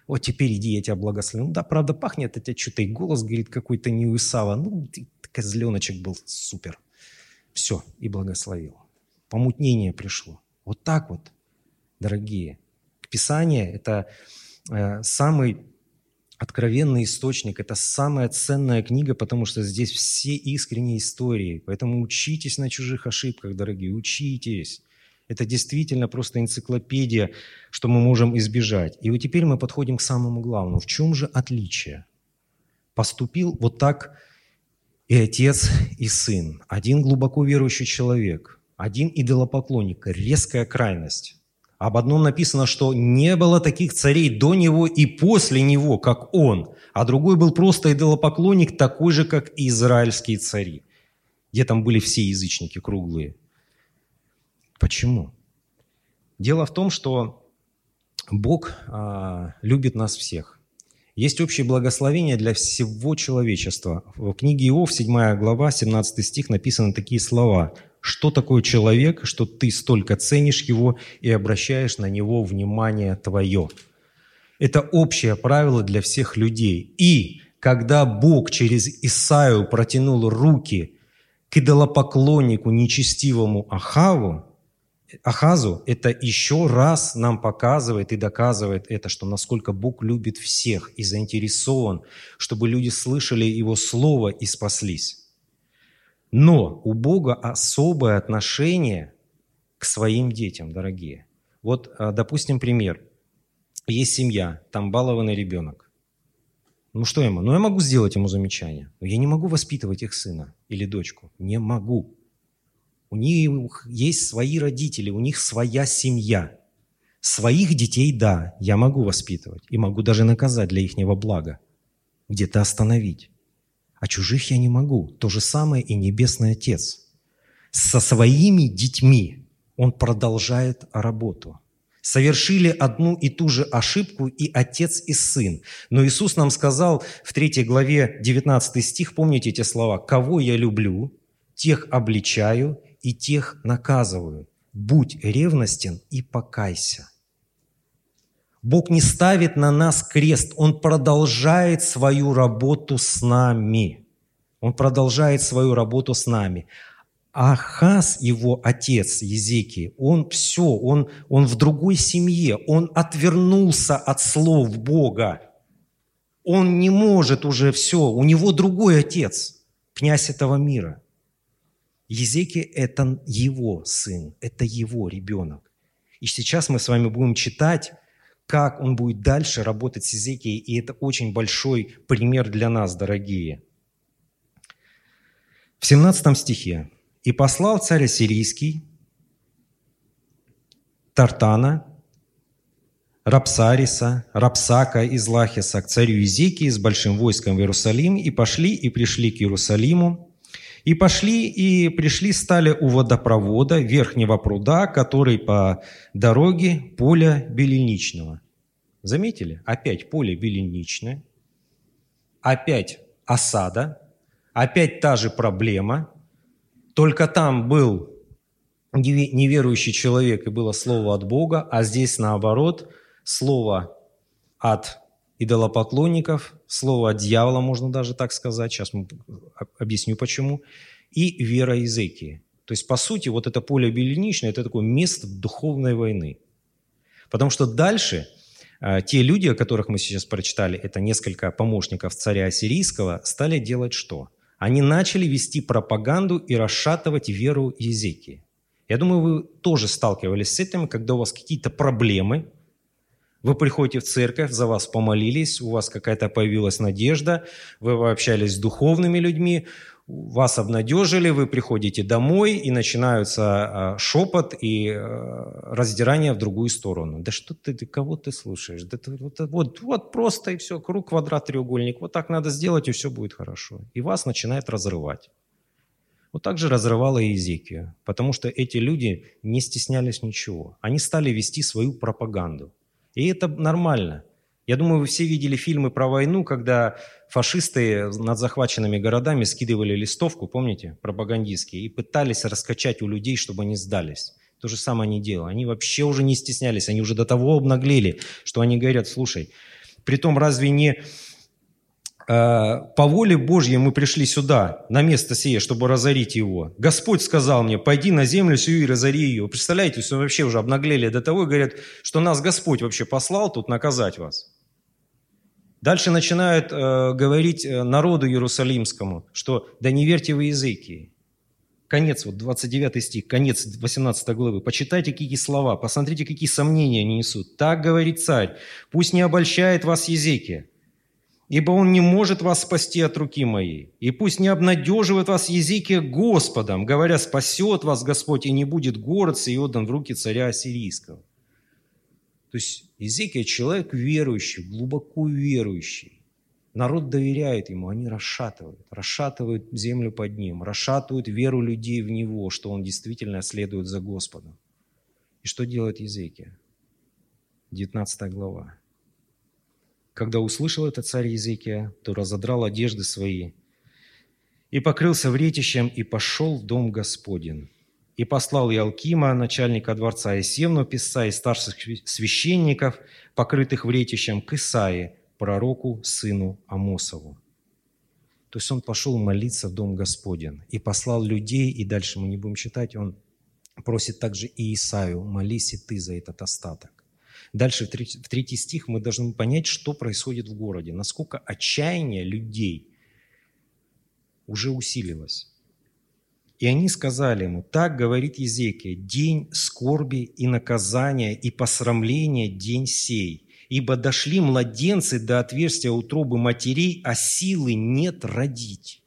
вот теперь иди, я тебя благословлю. Ну да, правда, пахнет от тебя что-то, и голос, говорит, какой-то не Исава. Ну, ты, козленочек был супер. Все, и благословил. Помутнение пришло. Вот так вот, дорогие. Писание – это э, самый откровенный источник, это самая ценная книга, потому что здесь все искренние истории. Поэтому учитесь на чужих ошибках, дорогие, учитесь. Это действительно просто энциклопедия, что мы можем избежать. И вот теперь мы подходим к самому главному. В чем же отличие? Поступил вот так и отец, и сын. Один глубоко верующий человек, один идолопоклонник, резкая крайность. Об одном написано, что не было таких царей до него и после него, как он, а другой был просто идолопоклонник, такой же, как и израильские цари, где там были все язычники круглые – Почему? Дело в том, что Бог а, любит нас всех. Есть общее благословение для всего человечества. В книге Иов, 7 глава, 17 стих, написаны такие слова. «Что такое человек, что ты столько ценишь его и обращаешь на него внимание твое?» Это общее правило для всех людей. И когда Бог через Исаию протянул руки к идолопоклоннику нечестивому Ахаву, Ахазу это еще раз нам показывает и доказывает это, что насколько Бог любит всех и заинтересован, чтобы люди слышали Его Слово и спаслись. Но у Бога особое отношение к своим детям, дорогие. Вот, а, допустим, пример. Есть семья, там балованный ребенок. Ну что ему? Ну я могу сделать ему замечание, но я не могу воспитывать их сына или дочку. Не могу. У них есть свои родители, у них своя семья. Своих детей, да, я могу воспитывать и могу даже наказать для ихнего блага, где-то остановить. А чужих я не могу. То же самое и Небесный Отец. Со своими детьми Он продолжает работу. Совершили одну и ту же ошибку и отец, и сын. Но Иисус нам сказал в 3 главе 19 стих, помните эти слова, «Кого я люблю, тех обличаю, и тех наказываю. Будь ревностен и покайся. Бог не ставит на нас крест, Он продолжает свою работу с нами. Он продолжает свою работу с нами. Ахаз, его отец Езекии, он все, он, он в другой семье, он отвернулся от слов Бога. Он не может уже все, у него другой отец, князь этого мира – Езеки – это его сын, это его ребенок. И сейчас мы с вами будем читать, как он будет дальше работать с Езекией, и это очень большой пример для нас, дорогие. В 17 стихе. «И послал царь Ассирийский Тартана, Рапсариса, Рапсака из Лахиса к царю Изекии с большим войском в Иерусалим, и пошли и пришли к Иерусалиму, и пошли и пришли, стали у водопровода верхнего пруда, который по дороге поля Беленичного. Заметили? Опять поле Беленичное, опять осада, опять та же проблема, только там был неверующий человек и было слово от Бога, а здесь наоборот, слово от идолопоклонников, слово дьявола, можно даже так сказать, сейчас объясню почему, и вера языки. То есть, по сути, вот это поле беленичное – это такое место духовной войны. Потому что дальше э, те люди, о которых мы сейчас прочитали, это несколько помощников царя Ассирийского, стали делать что? Они начали вести пропаганду и расшатывать веру Езекии. Я думаю, вы тоже сталкивались с этим, когда у вас какие-то проблемы, вы приходите в церковь, за вас помолились, у вас какая-то появилась надежда, вы общались с духовными людьми, вас обнадежили, вы приходите домой, и начинаются а, шепот и а, раздирание в другую сторону. Да что ты, кого ты слушаешь? Да ты, вот, вот, вот просто и все, круг, квадрат, треугольник. Вот так надо сделать, и все будет хорошо. И вас начинает разрывать. Вот так же разрывало и Езекию, потому что эти люди не стеснялись ничего. Они стали вести свою пропаганду. И это нормально. Я думаю, вы все видели фильмы про войну, когда фашисты над захваченными городами скидывали листовку, помните, пропагандистские, и пытались раскачать у людей, чтобы они сдались. То же самое они делали. Они вообще уже не стеснялись, они уже до того обнаглели, что они говорят, слушай, притом разве не по воле Божьей мы пришли сюда, на место сие, чтобы разорить его. Господь сказал мне, пойди на землю сию и разори ее. Представляете, что вообще уже обнаглели до того и говорят, что нас Господь вообще послал тут наказать вас. Дальше начинают э, говорить э, народу Иерусалимскому, что да не верьте в языки. Конец, вот 29 стих, конец 18 главы. Почитайте, какие слова, посмотрите, какие сомнения они несут. Так говорит царь, пусть не обольщает вас языки ибо он не может вас спасти от руки моей. И пусть не обнадеживает вас языки Господом, говоря, спасет вас Господь, и не будет город сей отдан в руки царя Ассирийского. То есть Езекия – человек верующий, глубоко верующий. Народ доверяет ему, они расшатывают, расшатывают землю под ним, расшатывают веру людей в него, что он действительно следует за Господом. И что делает Езекия? 19 глава. Когда услышал это царь Езекия, то разодрал одежды свои и покрылся вретищем и пошел в дом Господень. И послал Ялкима, начальника дворца, и Севну, писца и старших священников, покрытых вретищем, к Исаии, пророку, сыну Амосову. То есть он пошел молиться в дом Господень и послал людей, и дальше мы не будем читать, он просит также и Исаю, молись и ты за этот остаток. Дальше, в третий, в третий стих, мы должны понять, что происходит в городе, насколько отчаяние людей уже усилилось. И они сказали ему, так говорит Езекия, день скорби и наказания и посрамления день сей, ибо дошли младенцы до отверстия утробы матерей, а силы нет родить.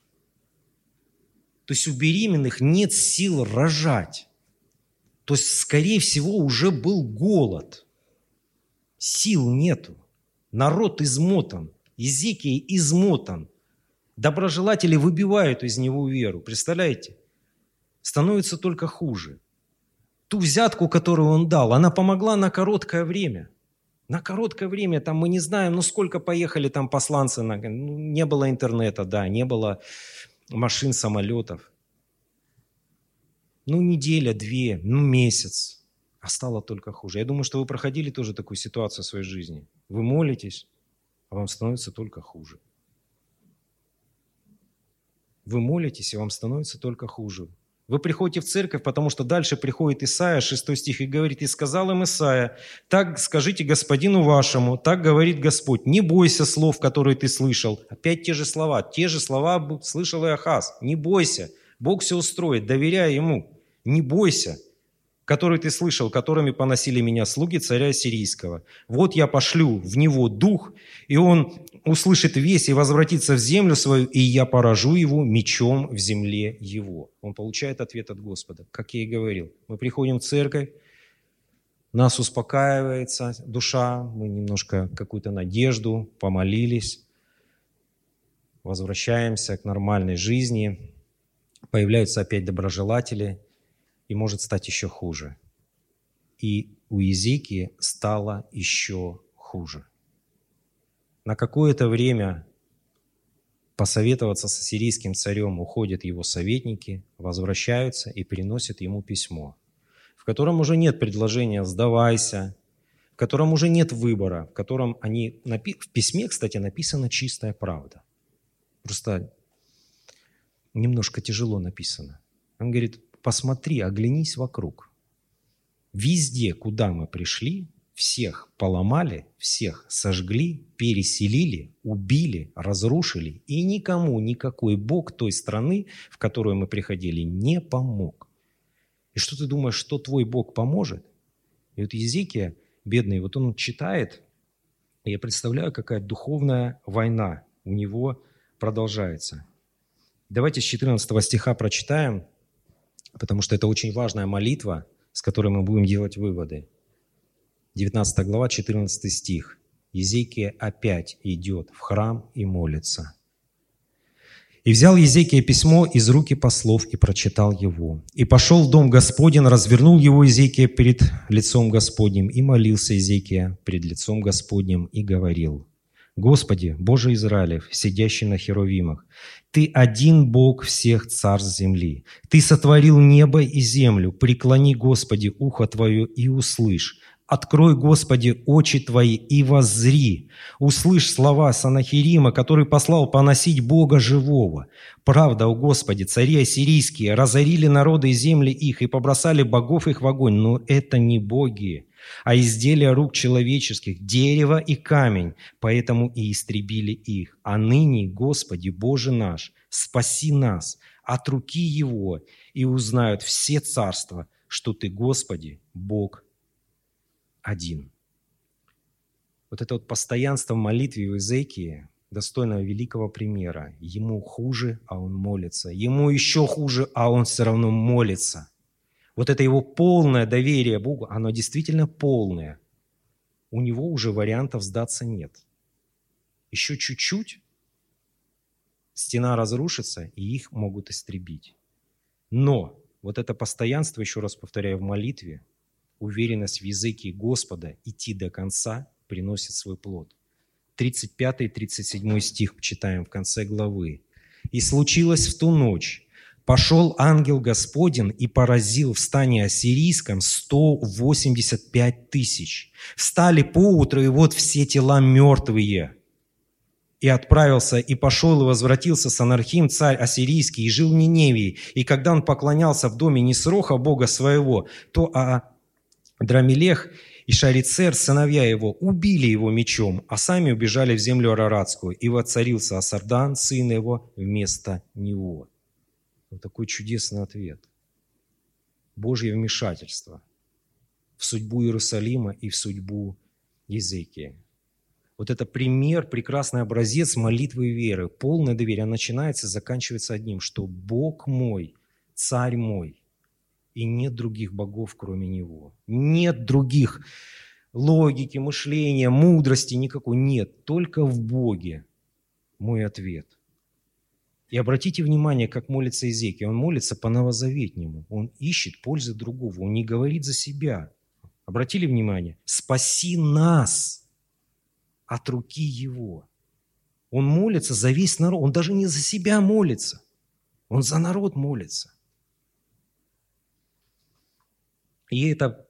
То есть у беременных нет сил рожать. То есть, скорее всего, уже был голод – Сил нету. Народ измотан. Езекий измотан. Доброжелатели выбивают из него веру. Представляете? Становится только хуже. Ту взятку, которую он дал, она помогла на короткое время. На короткое время, там мы не знаем, ну сколько поехали там посланцы, на, ну, не было интернета, да, не было машин, самолетов. Ну неделя, две, ну месяц а стало только хуже. Я думаю, что вы проходили тоже такую ситуацию в своей жизни. Вы молитесь, а вам становится только хуже. Вы молитесь, и вам становится только хуже. Вы приходите в церковь, потому что дальше приходит Исаия, 6 стих, и говорит, «И сказал им Исаия, так скажите господину вашему, так говорит Господь, не бойся слов, которые ты слышал». Опять те же слова, те же слова слышал и Ахаз. Не бойся, Бог все устроит, доверяй Ему. Не бойся который ты слышал, которыми поносили меня слуги царя Сирийского. Вот я пошлю в него дух, и он услышит весь и возвратится в землю свою, и я поражу его мечом в земле его». Он получает ответ от Господа. Как я и говорил, мы приходим в церковь, нас успокаивается душа, мы немножко какую-то надежду, помолились, возвращаемся к нормальной жизни, появляются опять доброжелатели, и может стать еще хуже. И у Езекии стало еще хуже. На какое-то время посоветоваться с ассирийским царем уходят его советники, возвращаются и приносят ему письмо, в котором уже нет предложения «сдавайся», в котором уже нет выбора, в котором они... В письме, кстати, написана чистая правда. Просто немножко тяжело написано. Он говорит, посмотри, оглянись вокруг. Везде, куда мы пришли, всех поломали, всех сожгли, переселили, убили, разрушили, и никому никакой Бог той страны, в которую мы приходили, не помог. И что ты думаешь, что твой Бог поможет? И вот Езекия, бедный, вот он читает, и я представляю, какая духовная война у него продолжается. Давайте с 14 стиха прочитаем, потому что это очень важная молитва, с которой мы будем делать выводы. 19 глава, 14 стих. Езекия опять идет в храм и молится. «И взял Езекия письмо из руки послов и прочитал его. И пошел в дом Господень, развернул его Езекия перед лицом Господним, и молился Езекия пред лицом Господним, и говорил, «Господи, Боже Израилев, сидящий на херовимах, ты один Бог всех царств земли. Ты сотворил небо и землю. Преклони, Господи, ухо Твое и услышь. Открой, Господи, очи Твои и воззри. Услышь слова Санахирима, который послал поносить Бога живого. Правда, о Господи, цари ассирийские разорили народы и земли их и побросали богов их в огонь, но это не боги, а изделия рук человеческих, дерево и камень, поэтому и истребили их. А ныне, Господи, Боже наш, спаси нас от руки Его, и узнают все царства, что Ты, Господи, Бог один. Вот это вот постоянство в молитве в Изекии достойного великого примера. Ему хуже, а он молится. Ему еще хуже, а он все равно молится вот это его полное доверие Богу, оно действительно полное, у него уже вариантов сдаться нет. Еще чуть-чуть, стена разрушится, и их могут истребить. Но вот это постоянство, еще раз повторяю, в молитве, уверенность в языке Господа идти до конца приносит свой плод. 35 и 37 стих читаем в конце главы. «И случилось в ту ночь, пошел ангел Господень и поразил в стане ассирийском 185 тысяч. Встали поутру, и вот все тела мертвые. И отправился, и пошел, и возвратился Санархим, царь ассирийский, и жил в Ниневии. И когда он поклонялся в доме Несроха, бога своего, то а Драмелех и Шарицер, сыновья его, убили его мечом, а сами убежали в землю Араратскую, и воцарился Асардан, сын его, вместо него. Вот такой чудесный ответ. Божье вмешательство в судьбу Иерусалима и в судьбу Езекии. Вот это пример, прекрасный образец молитвы веры. Полное доверие начинается и заканчивается одним, что Бог мой, Царь мой, и нет других богов, кроме Него. Нет других логики, мышления, мудрости никакой. Нет, только в Боге мой ответ – и обратите внимание, как молится Изекия. Он молится по новозаветнему. Он ищет пользы другого. Он не говорит за себя. Обратили внимание? «Спаси нас от руки Его». Он молится за весь народ. Он даже не за себя молится. Он за народ молится. И это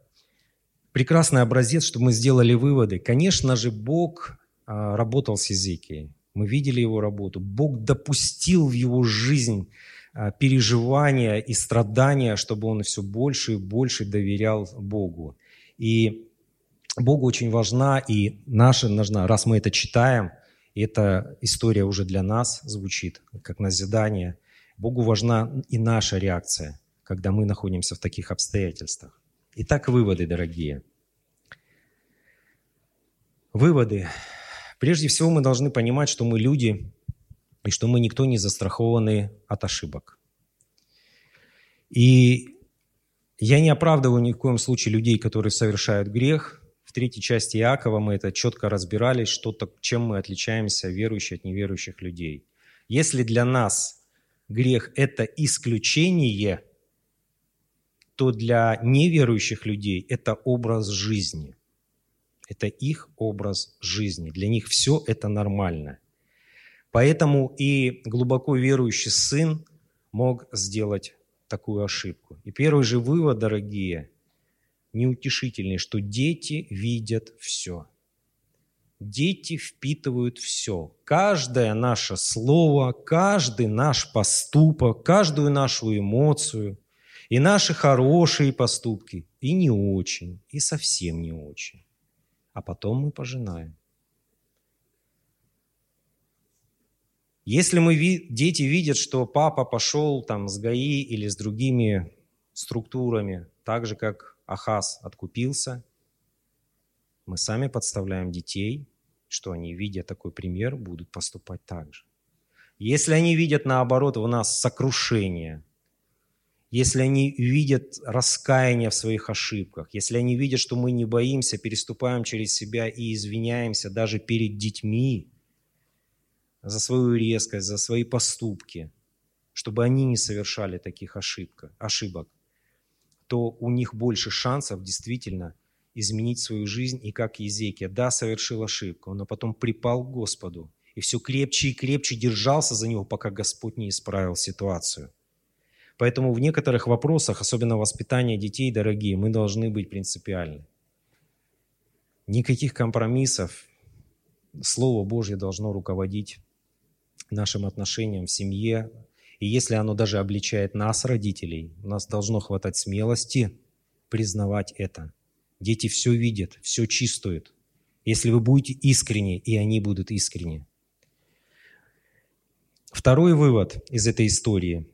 прекрасный образец, чтобы мы сделали выводы. Конечно же, Бог а, работал с Езекией. Мы видели его работу. Бог допустил в его жизнь а, переживания и страдания, чтобы он все больше и больше доверял Богу. И Богу очень важна, и наша нужна, раз мы это читаем, и эта история уже для нас звучит, как назидание, Богу важна и наша реакция, когда мы находимся в таких обстоятельствах. Итак, выводы, дорогие. Выводы. Прежде всего мы должны понимать, что мы люди, и что мы никто не застрахованы от ошибок. И Я не оправдываю ни в коем случае людей, которые совершают грех. В третьей части Иакова мы это четко разбирали, что -то, чем мы отличаемся, верующие от неверующих людей. Если для нас грех – это исключение, то для неверующих людей это образ жизни. Это их образ жизни. Для них все это нормально. Поэтому и глубоко верующий сын мог сделать такую ошибку. И первый же вывод, дорогие, неутешительный, что дети видят все. Дети впитывают все. Каждое наше слово, каждый наш поступок, каждую нашу эмоцию, и наши хорошие поступки, и не очень, и совсем не очень. А потом мы пожинаем. Если мы, дети видят, что папа пошел там с ГАИ или с другими структурами, так же, как Ахаз откупился, мы сами подставляем детей, что они, видя такой пример, будут поступать так же. Если они видят, наоборот, в нас сокрушение, если они видят раскаяние в своих ошибках, если они видят, что мы не боимся, переступаем через себя и извиняемся даже перед детьми, за свою резкость, за свои поступки, чтобы они не совершали таких ошибок, ошибок, то у них больше шансов действительно изменить свою жизнь. И как Езекия, да, совершил ошибку, но потом припал к Господу и все крепче и крепче держался за него, пока Господь не исправил ситуацию. Поэтому в некоторых вопросах, особенно воспитания детей, дорогие, мы должны быть принципиальны. Никаких компромиссов. Слово Божье должно руководить нашим отношениям в семье. И если оно даже обличает нас, родителей, у нас должно хватать смелости признавать это. Дети все видят, все чувствуют. Если вы будете искренни, и они будут искренни. Второй вывод из этой истории,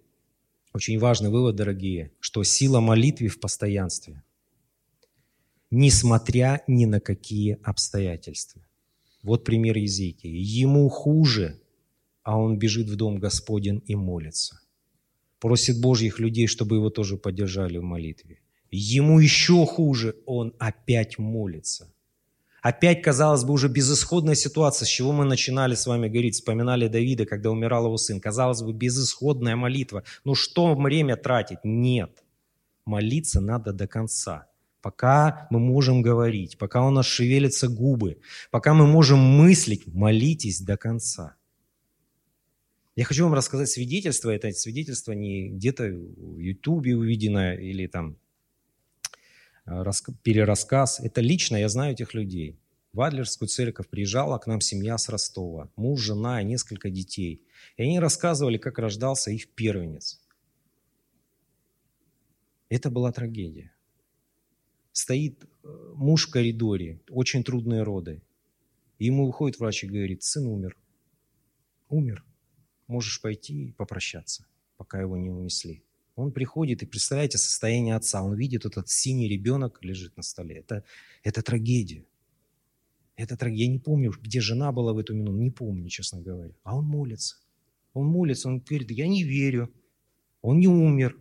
очень важный вывод, дорогие, что сила молитвы в постоянстве, несмотря ни на какие обстоятельства. Вот пример Езекии. Ему хуже, а он бежит в дом Господен и молится. Просит Божьих людей, чтобы его тоже поддержали в молитве. Ему еще хуже, он опять молится. Опять, казалось бы, уже безысходная ситуация, с чего мы начинали с вами говорить, вспоминали Давида, когда умирал его сын. Казалось бы, безысходная молитва. Ну что время тратить? Нет. Молиться надо до конца. Пока мы можем говорить, пока у нас шевелятся губы, пока мы можем мыслить, молитесь до конца. Я хочу вам рассказать свидетельство. Это свидетельство не где-то в Ютубе увиденное или там перерассказ. Это лично я знаю этих людей. В Адлерскую церковь приезжала к нам семья с Ростова. Муж, жена и несколько детей. И они рассказывали, как рождался их первенец. Это была трагедия. Стоит э, муж в коридоре, очень трудные роды. И ему выходит врач и говорит, сын умер. Умер можешь пойти и попрощаться, пока его не унесли. Он приходит, и представляете состояние отца. Он видит, этот синий ребенок лежит на столе. Это, это трагедия. Это трагедия. Я не помню, где жена была в эту минуту, не помню, честно говоря. А он молится. Он молится, он говорит, я не верю. Он не умер.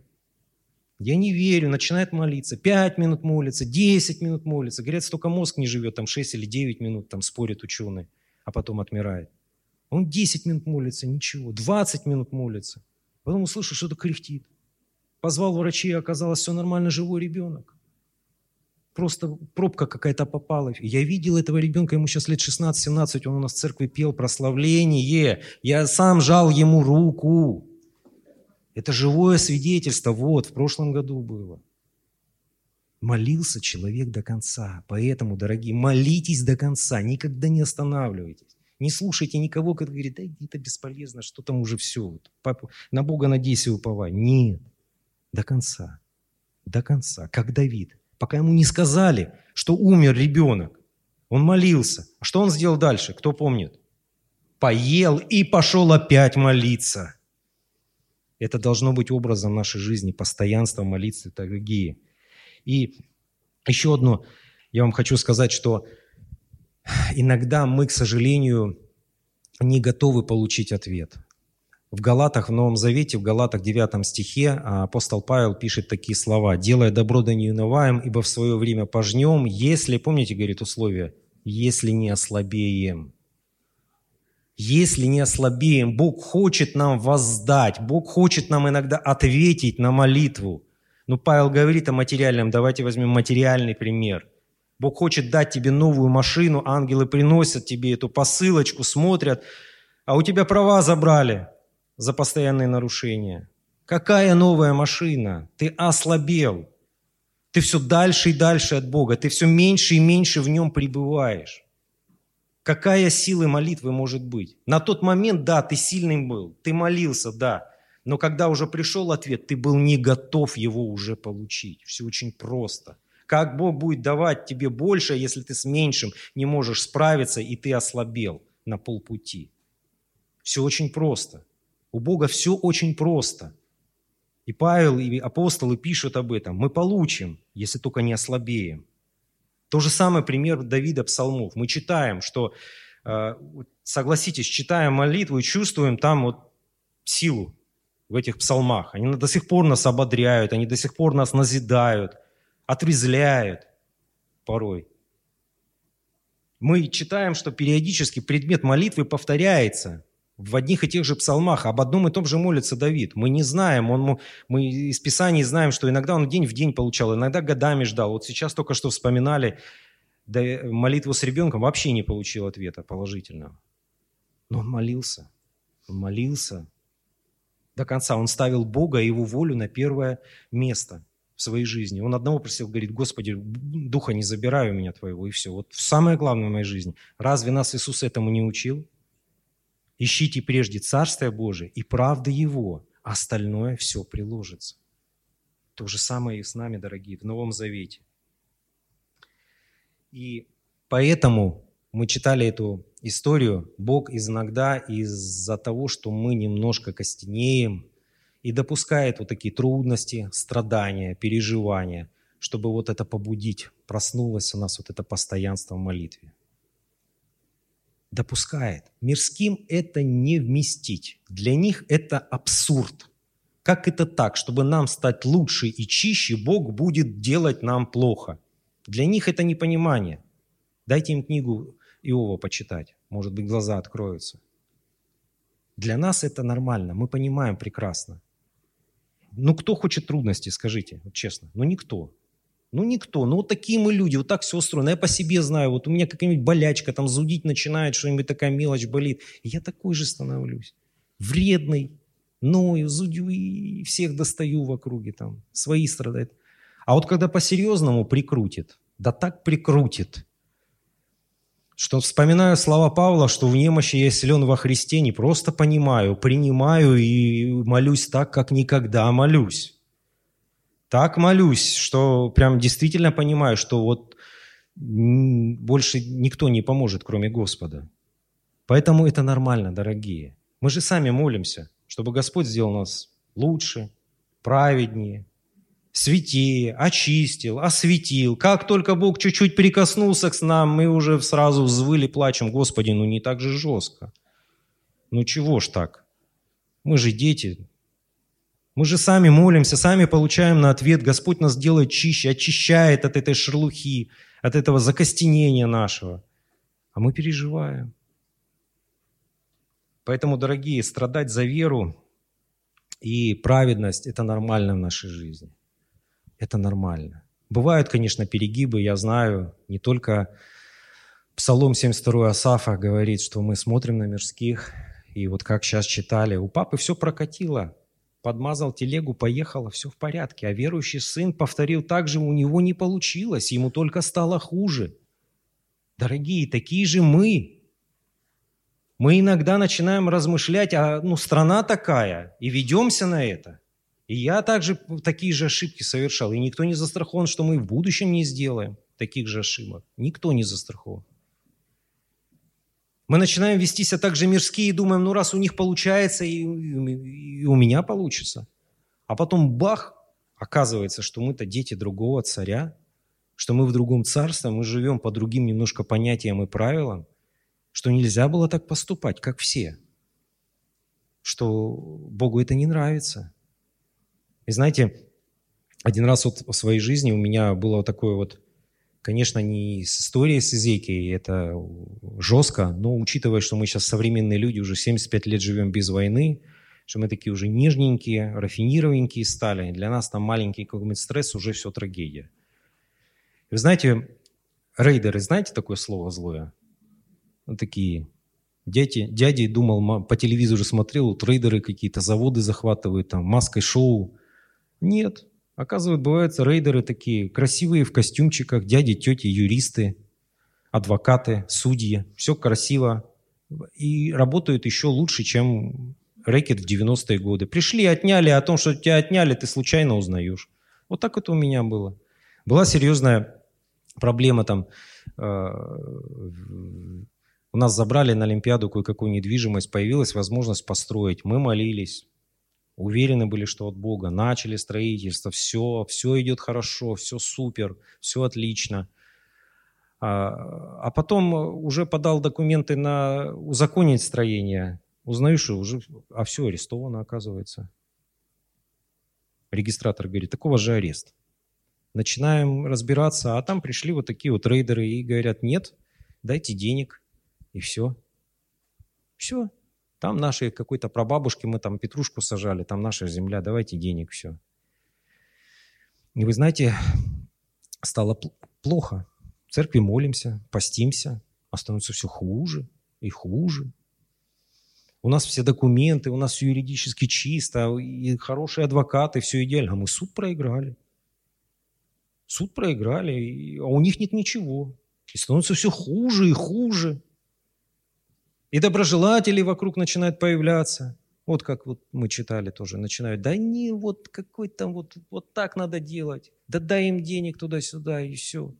Я не верю, начинает молиться. Пять минут молится, десять минут молится. Говорят, столько мозг не живет, там шесть или девять минут, там спорят ученые, а потом отмирает. Он 10 минут молится, ничего. 20 минут молится. Потом услышал, что-то кряхтит. Позвал врачей, оказалось, все нормально, живой ребенок. Просто пробка какая-то попала. Я видел этого ребенка, ему сейчас лет 16-17, он у нас в церкви пел прославление. Я сам жал ему руку. Это живое свидетельство, вот, в прошлом году было. Молился человек до конца. Поэтому, дорогие, молитесь до конца, никогда не останавливайтесь. Не слушайте никого, кто говорит, да это бесполезно, что там уже все. На Бога надейся и уповай. Нет. До конца. До конца. Как Давид. Пока ему не сказали, что умер ребенок. Он молился. А что он сделал дальше? Кто помнит? Поел и пошел опять молиться. Это должно быть образом нашей жизни, постоянство молитвы, дорогие. И еще одно, я вам хочу сказать, что иногда мы, к сожалению, не готовы получить ответ. В Галатах, в Новом Завете, в Галатах 9 стихе апостол Павел пишет такие слова. «Делая добро да не унываем, ибо в свое время пожнем, если, помните, говорит условие, если не ослабеем». Если не ослабеем, Бог хочет нам воздать, Бог хочет нам иногда ответить на молитву. Ну, Павел говорит о материальном, давайте возьмем материальный пример. Бог хочет дать тебе новую машину, ангелы приносят тебе эту посылочку, смотрят, а у тебя права забрали за постоянные нарушения. Какая новая машина? Ты ослабел. Ты все дальше и дальше от Бога. Ты все меньше и меньше в нем пребываешь. Какая сила молитвы может быть? На тот момент, да, ты сильным был, ты молился, да. Но когда уже пришел ответ, ты был не готов его уже получить. Все очень просто. Как Бог будет давать тебе больше, если ты с меньшим не можешь справиться, и ты ослабел на полпути? Все очень просто. У Бога все очень просто. И Павел, и апостолы пишут об этом. Мы получим, если только не ослабеем. То же самое пример Давида псалмов. Мы читаем, что, э, согласитесь, читаем молитву чувствуем там вот силу в этих псалмах. Они до сих пор нас ободряют, они до сих пор нас назидают, отрезвляют порой. Мы читаем, что периодически предмет молитвы повторяется в одних и тех же псалмах. Об одном и том же молится Давид. Мы не знаем, он, мы из Писаний знаем, что иногда он день в день получал, иногда годами ждал. Вот сейчас только что вспоминали, да, молитву с ребенком вообще не получил ответа положительного. Но он молился. Он молился до конца. Он ставил Бога и Его волю на первое место в своей жизни. Он одного просил, говорит, Господи, духа не забирай у меня Твоего, и все. Вот самое главное в моей жизни. Разве нас Иисус этому не учил? Ищите прежде Царствие Божие и правды Его, остальное все приложится. То же самое и с нами, дорогие, в Новом Завете. И поэтому мы читали эту историю. Бог иногда из-за того, что мы немножко костенеем и допускает вот такие трудности, страдания, переживания, чтобы вот это побудить, проснулось у нас вот это постоянство в молитве допускает. Мирским это не вместить. Для них это абсурд. Как это так? Чтобы нам стать лучше и чище, Бог будет делать нам плохо. Для них это непонимание. Дайте им книгу Иова почитать. Может быть, глаза откроются. Для нас это нормально, мы понимаем прекрасно. Ну, кто хочет трудностей, скажите, вот честно? Ну, никто. Ну, никто. Ну, вот такие мы люди, вот так все устроено. Я по себе знаю, вот у меня какая-нибудь болячка, там зудить начинает, что-нибудь такая мелочь болит. Я такой же становлюсь. Вредный, ною, зудю и всех достаю в округе, там, свои страдают. А вот когда по-серьезному прикрутит, да так прикрутит, что вспоминаю слова Павла, что в немощи я силен во Христе, не просто понимаю, принимаю и молюсь так, как никогда молюсь так молюсь, что прям действительно понимаю, что вот больше никто не поможет, кроме Господа. Поэтому это нормально, дорогие. Мы же сами молимся, чтобы Господь сделал нас лучше, праведнее, святее, очистил, осветил. Как только Бог чуть-чуть прикоснулся к нам, мы уже сразу взвыли, плачем, Господи, ну не так же жестко. Ну чего ж так? Мы же дети, мы же сами молимся, сами получаем на ответ. Господь нас делает чище, очищает от этой шерлухи, от этого закостенения нашего. А мы переживаем. Поэтому, дорогие, страдать за веру и праведность – это нормально в нашей жизни. Это нормально. Бывают, конечно, перегибы, я знаю, не только Псалом 72 Асафа говорит, что мы смотрим на мирских, и вот как сейчас читали, у папы все прокатило – подмазал телегу, поехала, все в порядке. А верующий сын повторил так же, у него не получилось, ему только стало хуже. Дорогие, такие же мы. Мы иногда начинаем размышлять, а ну страна такая, и ведемся на это. И я также такие же ошибки совершал. И никто не застрахован, что мы в будущем не сделаем таких же ошибок. Никто не застрахован. Мы начинаем вести себя так же мирские и думаем, ну раз у них получается, и, и, и у меня получится. А потом бах, оказывается, что мы-то дети другого царя, что мы в другом царстве, мы живем по другим немножко понятиям и правилам, что нельзя было так поступать, как все. что Богу это не нравится. И знаете, один раз вот в своей жизни у меня было такое вот, конечно, не с историей с Изекией, это жестко, но учитывая, что мы сейчас современные люди, уже 75 лет живем без войны, что мы такие уже нежненькие, рафинированненькие стали, для нас там маленький какой-нибудь стресс уже все трагедия. Вы знаете, рейдеры, знаете такое слово злое? Вот такие Дяди, дяди думал, по телевизору смотрел, трейдеры какие-то, заводы захватывают, там, маской шоу. Нет. Оказывается, бывают рейдеры такие, красивые в костюмчиках, дяди, тети, юристы, адвокаты, судьи. Все красиво. И работают еще лучше, чем рэкет в 90-е годы. Пришли, отняли, о том, что тебя отняли, ты случайно узнаешь. Вот так это у меня было. Была серьезная проблема там э, у нас забрали на Олимпиаду кое-какую недвижимость, появилась возможность построить. Мы молились, уверены были, что от Бога. Начали строительство, все, все идет хорошо, все супер, все отлично. А, а потом уже подал документы на узаконить строение. Узнаю, что уже, а все арестовано, оказывается. Регистратор говорит, такого же арест. Начинаем разбираться, а там пришли вот такие вот рейдеры и говорят, нет, дайте денег – и все. Все. Там наши какой-то прабабушки, мы там петрушку сажали, там наша земля, давайте денег, все. И вы знаете, стало плохо. В церкви молимся, постимся, а становится все хуже и хуже. У нас все документы, у нас все юридически чисто, и хорошие адвокаты, все идеально. А мы суд проиграли. Суд проиграли, а у них нет ничего. И становится все хуже и хуже. И доброжелатели вокруг начинают появляться. Вот как вот мы читали тоже, начинают, да не, вот какой там, вот, вот так надо делать, да дай им денег туда-сюда и все.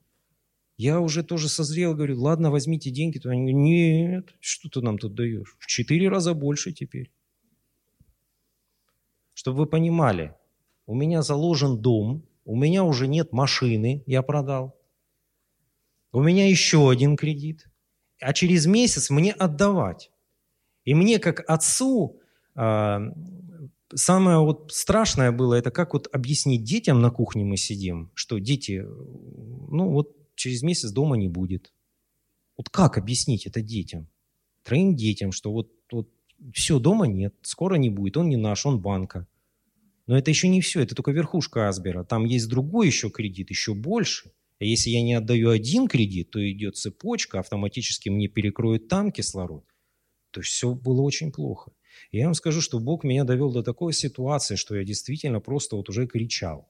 Я уже тоже созрел, говорю, ладно, возьмите деньги. Они говорят, нет, что ты нам тут даешь? В четыре раза больше теперь. Чтобы вы понимали, у меня заложен дом, у меня уже нет машины, я продал. У меня еще один кредит а через месяц мне отдавать. И мне как отцу а, самое вот страшное было, это как вот объяснить детям на кухне мы сидим, что дети, ну вот через месяц дома не будет. Вот как объяснить это детям? Троим детям, что вот, вот все, дома нет, скоро не будет, он не наш, он банка. Но это еще не все, это только верхушка Асбера. Там есть другой еще кредит, еще больше. Если я не отдаю один кредит, то идет цепочка, автоматически мне перекроют там кислород. То есть все было очень плохо. И я вам скажу, что Бог меня довел до такой ситуации, что я действительно просто вот уже кричал.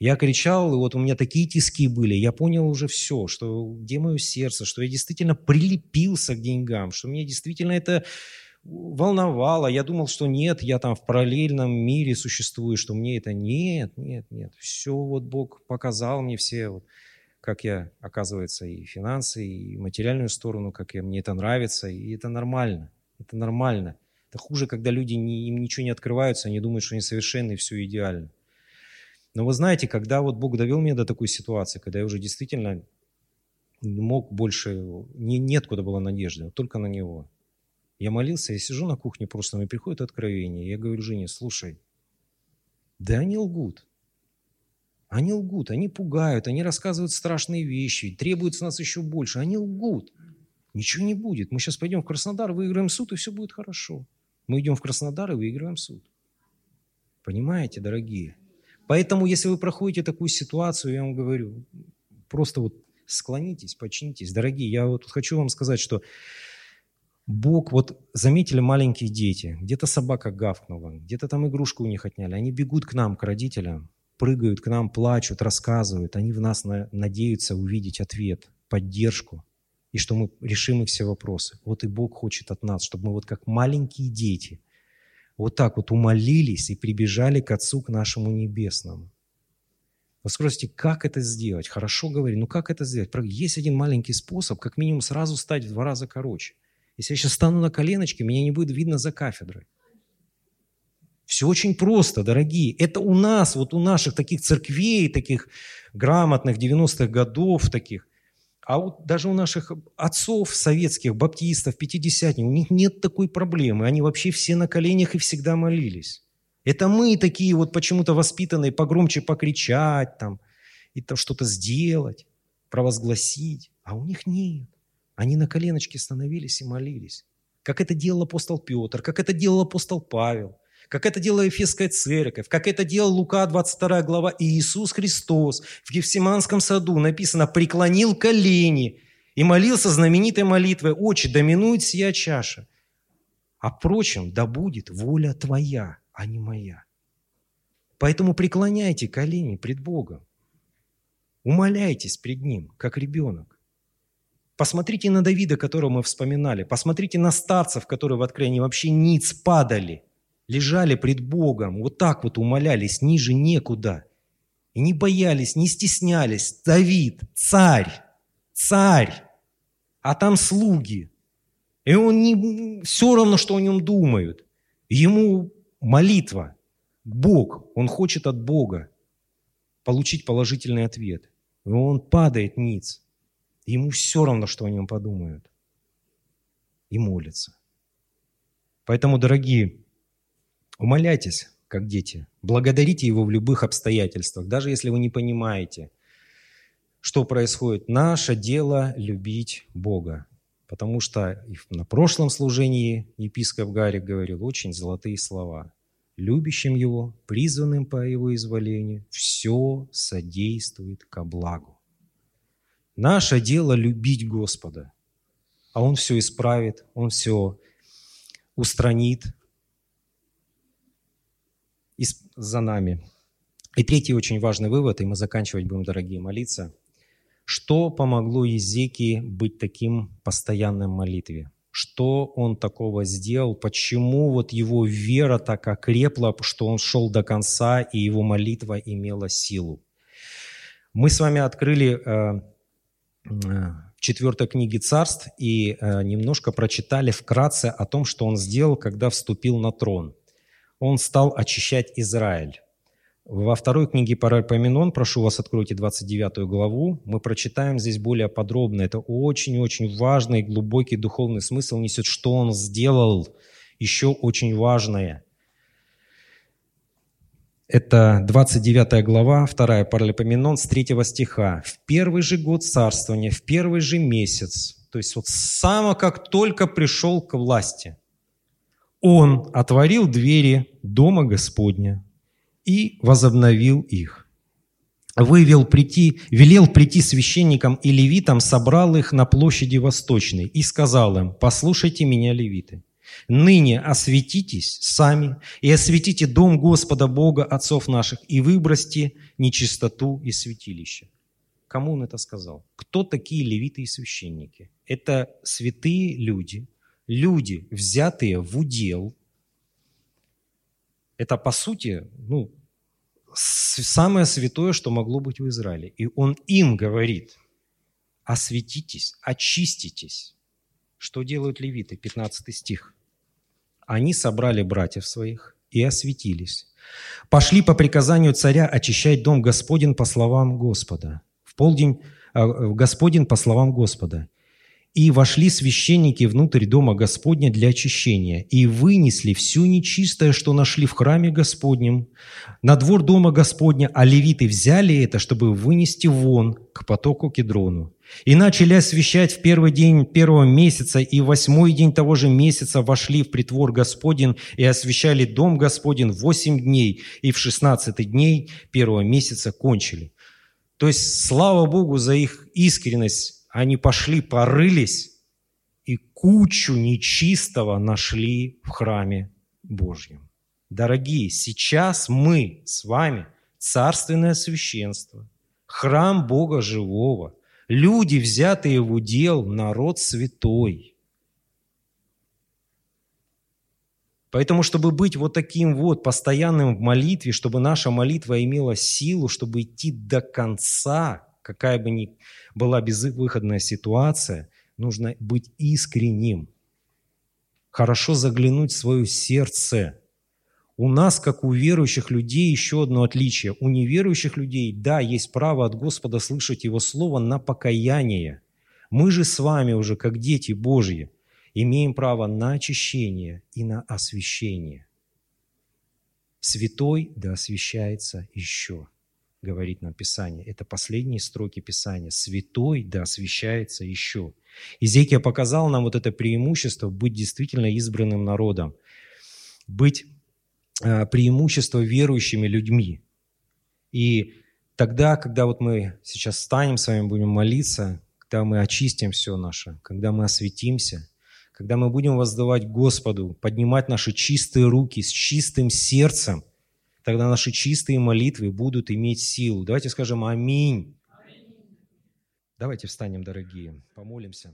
Я кричал, и вот у меня такие тиски были, я понял уже все, что где мое сердце, что я действительно прилепился к деньгам, что мне действительно это волновало. Я думал, что нет, я там в параллельном мире существую, что мне это нет, нет, нет. Все вот Бог показал мне все, вот, как я, оказывается, и финансы, и материальную сторону, как я, мне это нравится, и это нормально. Это нормально. Это хуже, когда люди не, им ничего не открываются, они думают, что они совершенны и все идеально. Но вы знаете, когда вот Бог довел меня до такой ситуации, когда я уже действительно не мог больше, не, нет куда было надежды, только на Него – я молился, я сижу на кухне просто, мне приходит откровение. Я говорю Жене, слушай, да они лгут. Они лгут, они пугают, они рассказывают страшные вещи, требуют с нас еще больше. Они лгут. Ничего не будет. Мы сейчас пойдем в Краснодар, выиграем суд, и все будет хорошо. Мы идем в Краснодар и выигрываем суд. Понимаете, дорогие? Поэтому, если вы проходите такую ситуацию, я вам говорю, просто вот склонитесь, починитесь. Дорогие, я вот хочу вам сказать, что Бог, вот заметили маленькие дети, где-то собака гавкнула, где-то там игрушку у них отняли, они бегут к нам, к родителям, прыгают к нам, плачут, рассказывают, они в нас на, надеются увидеть ответ, поддержку, и что мы решим их все вопросы. Вот и Бог хочет от нас, чтобы мы вот как маленькие дети вот так вот умолились и прибежали к Отцу, к нашему Небесному. Вы спросите, как это сделать? Хорошо говорю, ну как это сделать? Есть один маленький способ, как минимум сразу стать в два раза короче. Если я сейчас стану на коленочки, меня не будет видно за кафедрой. Все очень просто, дорогие. Это у нас, вот у наших таких церквей, таких грамотных 90-х годов, таких, А вот даже у наших отцов советских, баптистов, пятидесятников, у них нет такой проблемы. Они вообще все на коленях и всегда молились. Это мы такие вот почему-то воспитанные погромче покричать там, и там что-то сделать, провозгласить. А у них нет. Они на коленочке становились и молились. Как это делал апостол Петр, как это делал апостол Павел, как это делала Ефесская церковь, как это делал Лука, 22 глава, и Иисус Христос в Гефсиманском саду написано «преклонил колени» и молился знаменитой молитвой «Отче, доминует сия чаша». А впрочем, да будет воля Твоя, а не моя. Поэтому преклоняйте колени пред Богом. Умоляйтесь пред Ним, как ребенок. Посмотрите на Давида, которого мы вспоминали. Посмотрите на старцев, которые в Откровении вообще ниц падали, лежали пред Богом, вот так вот умолялись, ниже некуда. И не боялись, не стеснялись. Давид, царь, царь, а там слуги. И он не, все равно, что о нем думают. Ему молитва, Бог, он хочет от Бога получить положительный ответ. И он падает ниц. Ему все равно, что о нем подумают. И молится. Поэтому, дорогие, умоляйтесь, как дети. Благодарите Его в любых обстоятельствах, даже если вы не понимаете, что происходит. Наше дело – любить Бога. Потому что на прошлом служении епископ Гарик говорил очень золотые слова. Любящим Его, призванным по Его изволению, все содействует ко благу. Наше дело любить Господа, а Он все исправит, Он все устранит за нами. И третий очень важный вывод, и мы заканчивать будем, дорогие, молиться. Что помогло Езекии быть таким постоянным в молитве? Что он такого сделал? Почему вот его вера так окрепла, что он шел до конца, и его молитва имела силу? Мы с вами открыли э, в четвертой книге царств и э, немножко прочитали вкратце о том, что он сделал, когда вступил на трон. Он стал очищать Израиль. Во второй книге Паральпоменон, прошу вас, откройте 29 главу, мы прочитаем здесь более подробно. Это очень-очень важный, глубокий духовный смысл несет, что он сделал, еще очень важное – это 29 глава, 2 Паралипоменон с 3 стиха. «В первый же год царствования, в первый же месяц, то есть вот само как только пришел к власти, он отворил двери Дома Господня и возобновил их. Вывел прийти, велел прийти священникам и левитам, собрал их на площади Восточной и сказал им, «Послушайте меня, левиты, Ныне осветитесь сами и осветите дом Господа Бога отцов наших и выбросьте нечистоту из святилища. Кому он это сказал? Кто такие левиты и священники? Это святые люди, люди, взятые в удел. Это, по сути, ну, самое святое, что могло быть в Израиле. И он им говорит, осветитесь, очиститесь. Что делают левиты? 15 стих. Они собрали братьев своих и осветились. Пошли по приказанию царя очищать дом Господень по словам Господа. В полдень э, Господень по словам Господа. И вошли священники внутрь дома Господня для очищения, и вынесли всю нечистое, что нашли в храме Господнем, на двор дома Господня, а левиты взяли это, чтобы вынести вон к потоку Кедрону. И начали освящать в первый день первого месяца, и восьмой день того же месяца вошли в притвор Господень и освящали дом Господень восемь дней, и в шестнадцатый дней первого месяца кончили. То есть, слава Богу за их искренность, они пошли, порылись и кучу нечистого нашли в храме Божьем. Дорогие, сейчас мы с вами царственное священство, храм Бога живого, люди, взятые в удел, народ святой. Поэтому, чтобы быть вот таким вот постоянным в молитве, чтобы наша молитва имела силу, чтобы идти до конца, какая бы ни была безвыходная ситуация, нужно быть искренним. Хорошо заглянуть в свое сердце. У нас, как у верующих людей, еще одно отличие. У неверующих людей, да, есть право от Господа слышать Его Слово на покаяние. Мы же с вами уже, как дети Божьи, имеем право на очищение и на освящение. Святой да освящается еще, говорит нам Писание. Это последние строки Писания. Святой да освящается еще. Изекия показал нам вот это преимущество быть действительно избранным народом, быть преимущество верующими людьми. И тогда, когда вот мы сейчас встанем с вами, будем молиться, когда мы очистим все наше, когда мы осветимся, когда мы будем воздавать Господу, поднимать наши чистые руки с чистым сердцем, тогда наши чистые молитвы будут иметь силу. Давайте скажем «Аминь». Давайте встанем, дорогие, помолимся.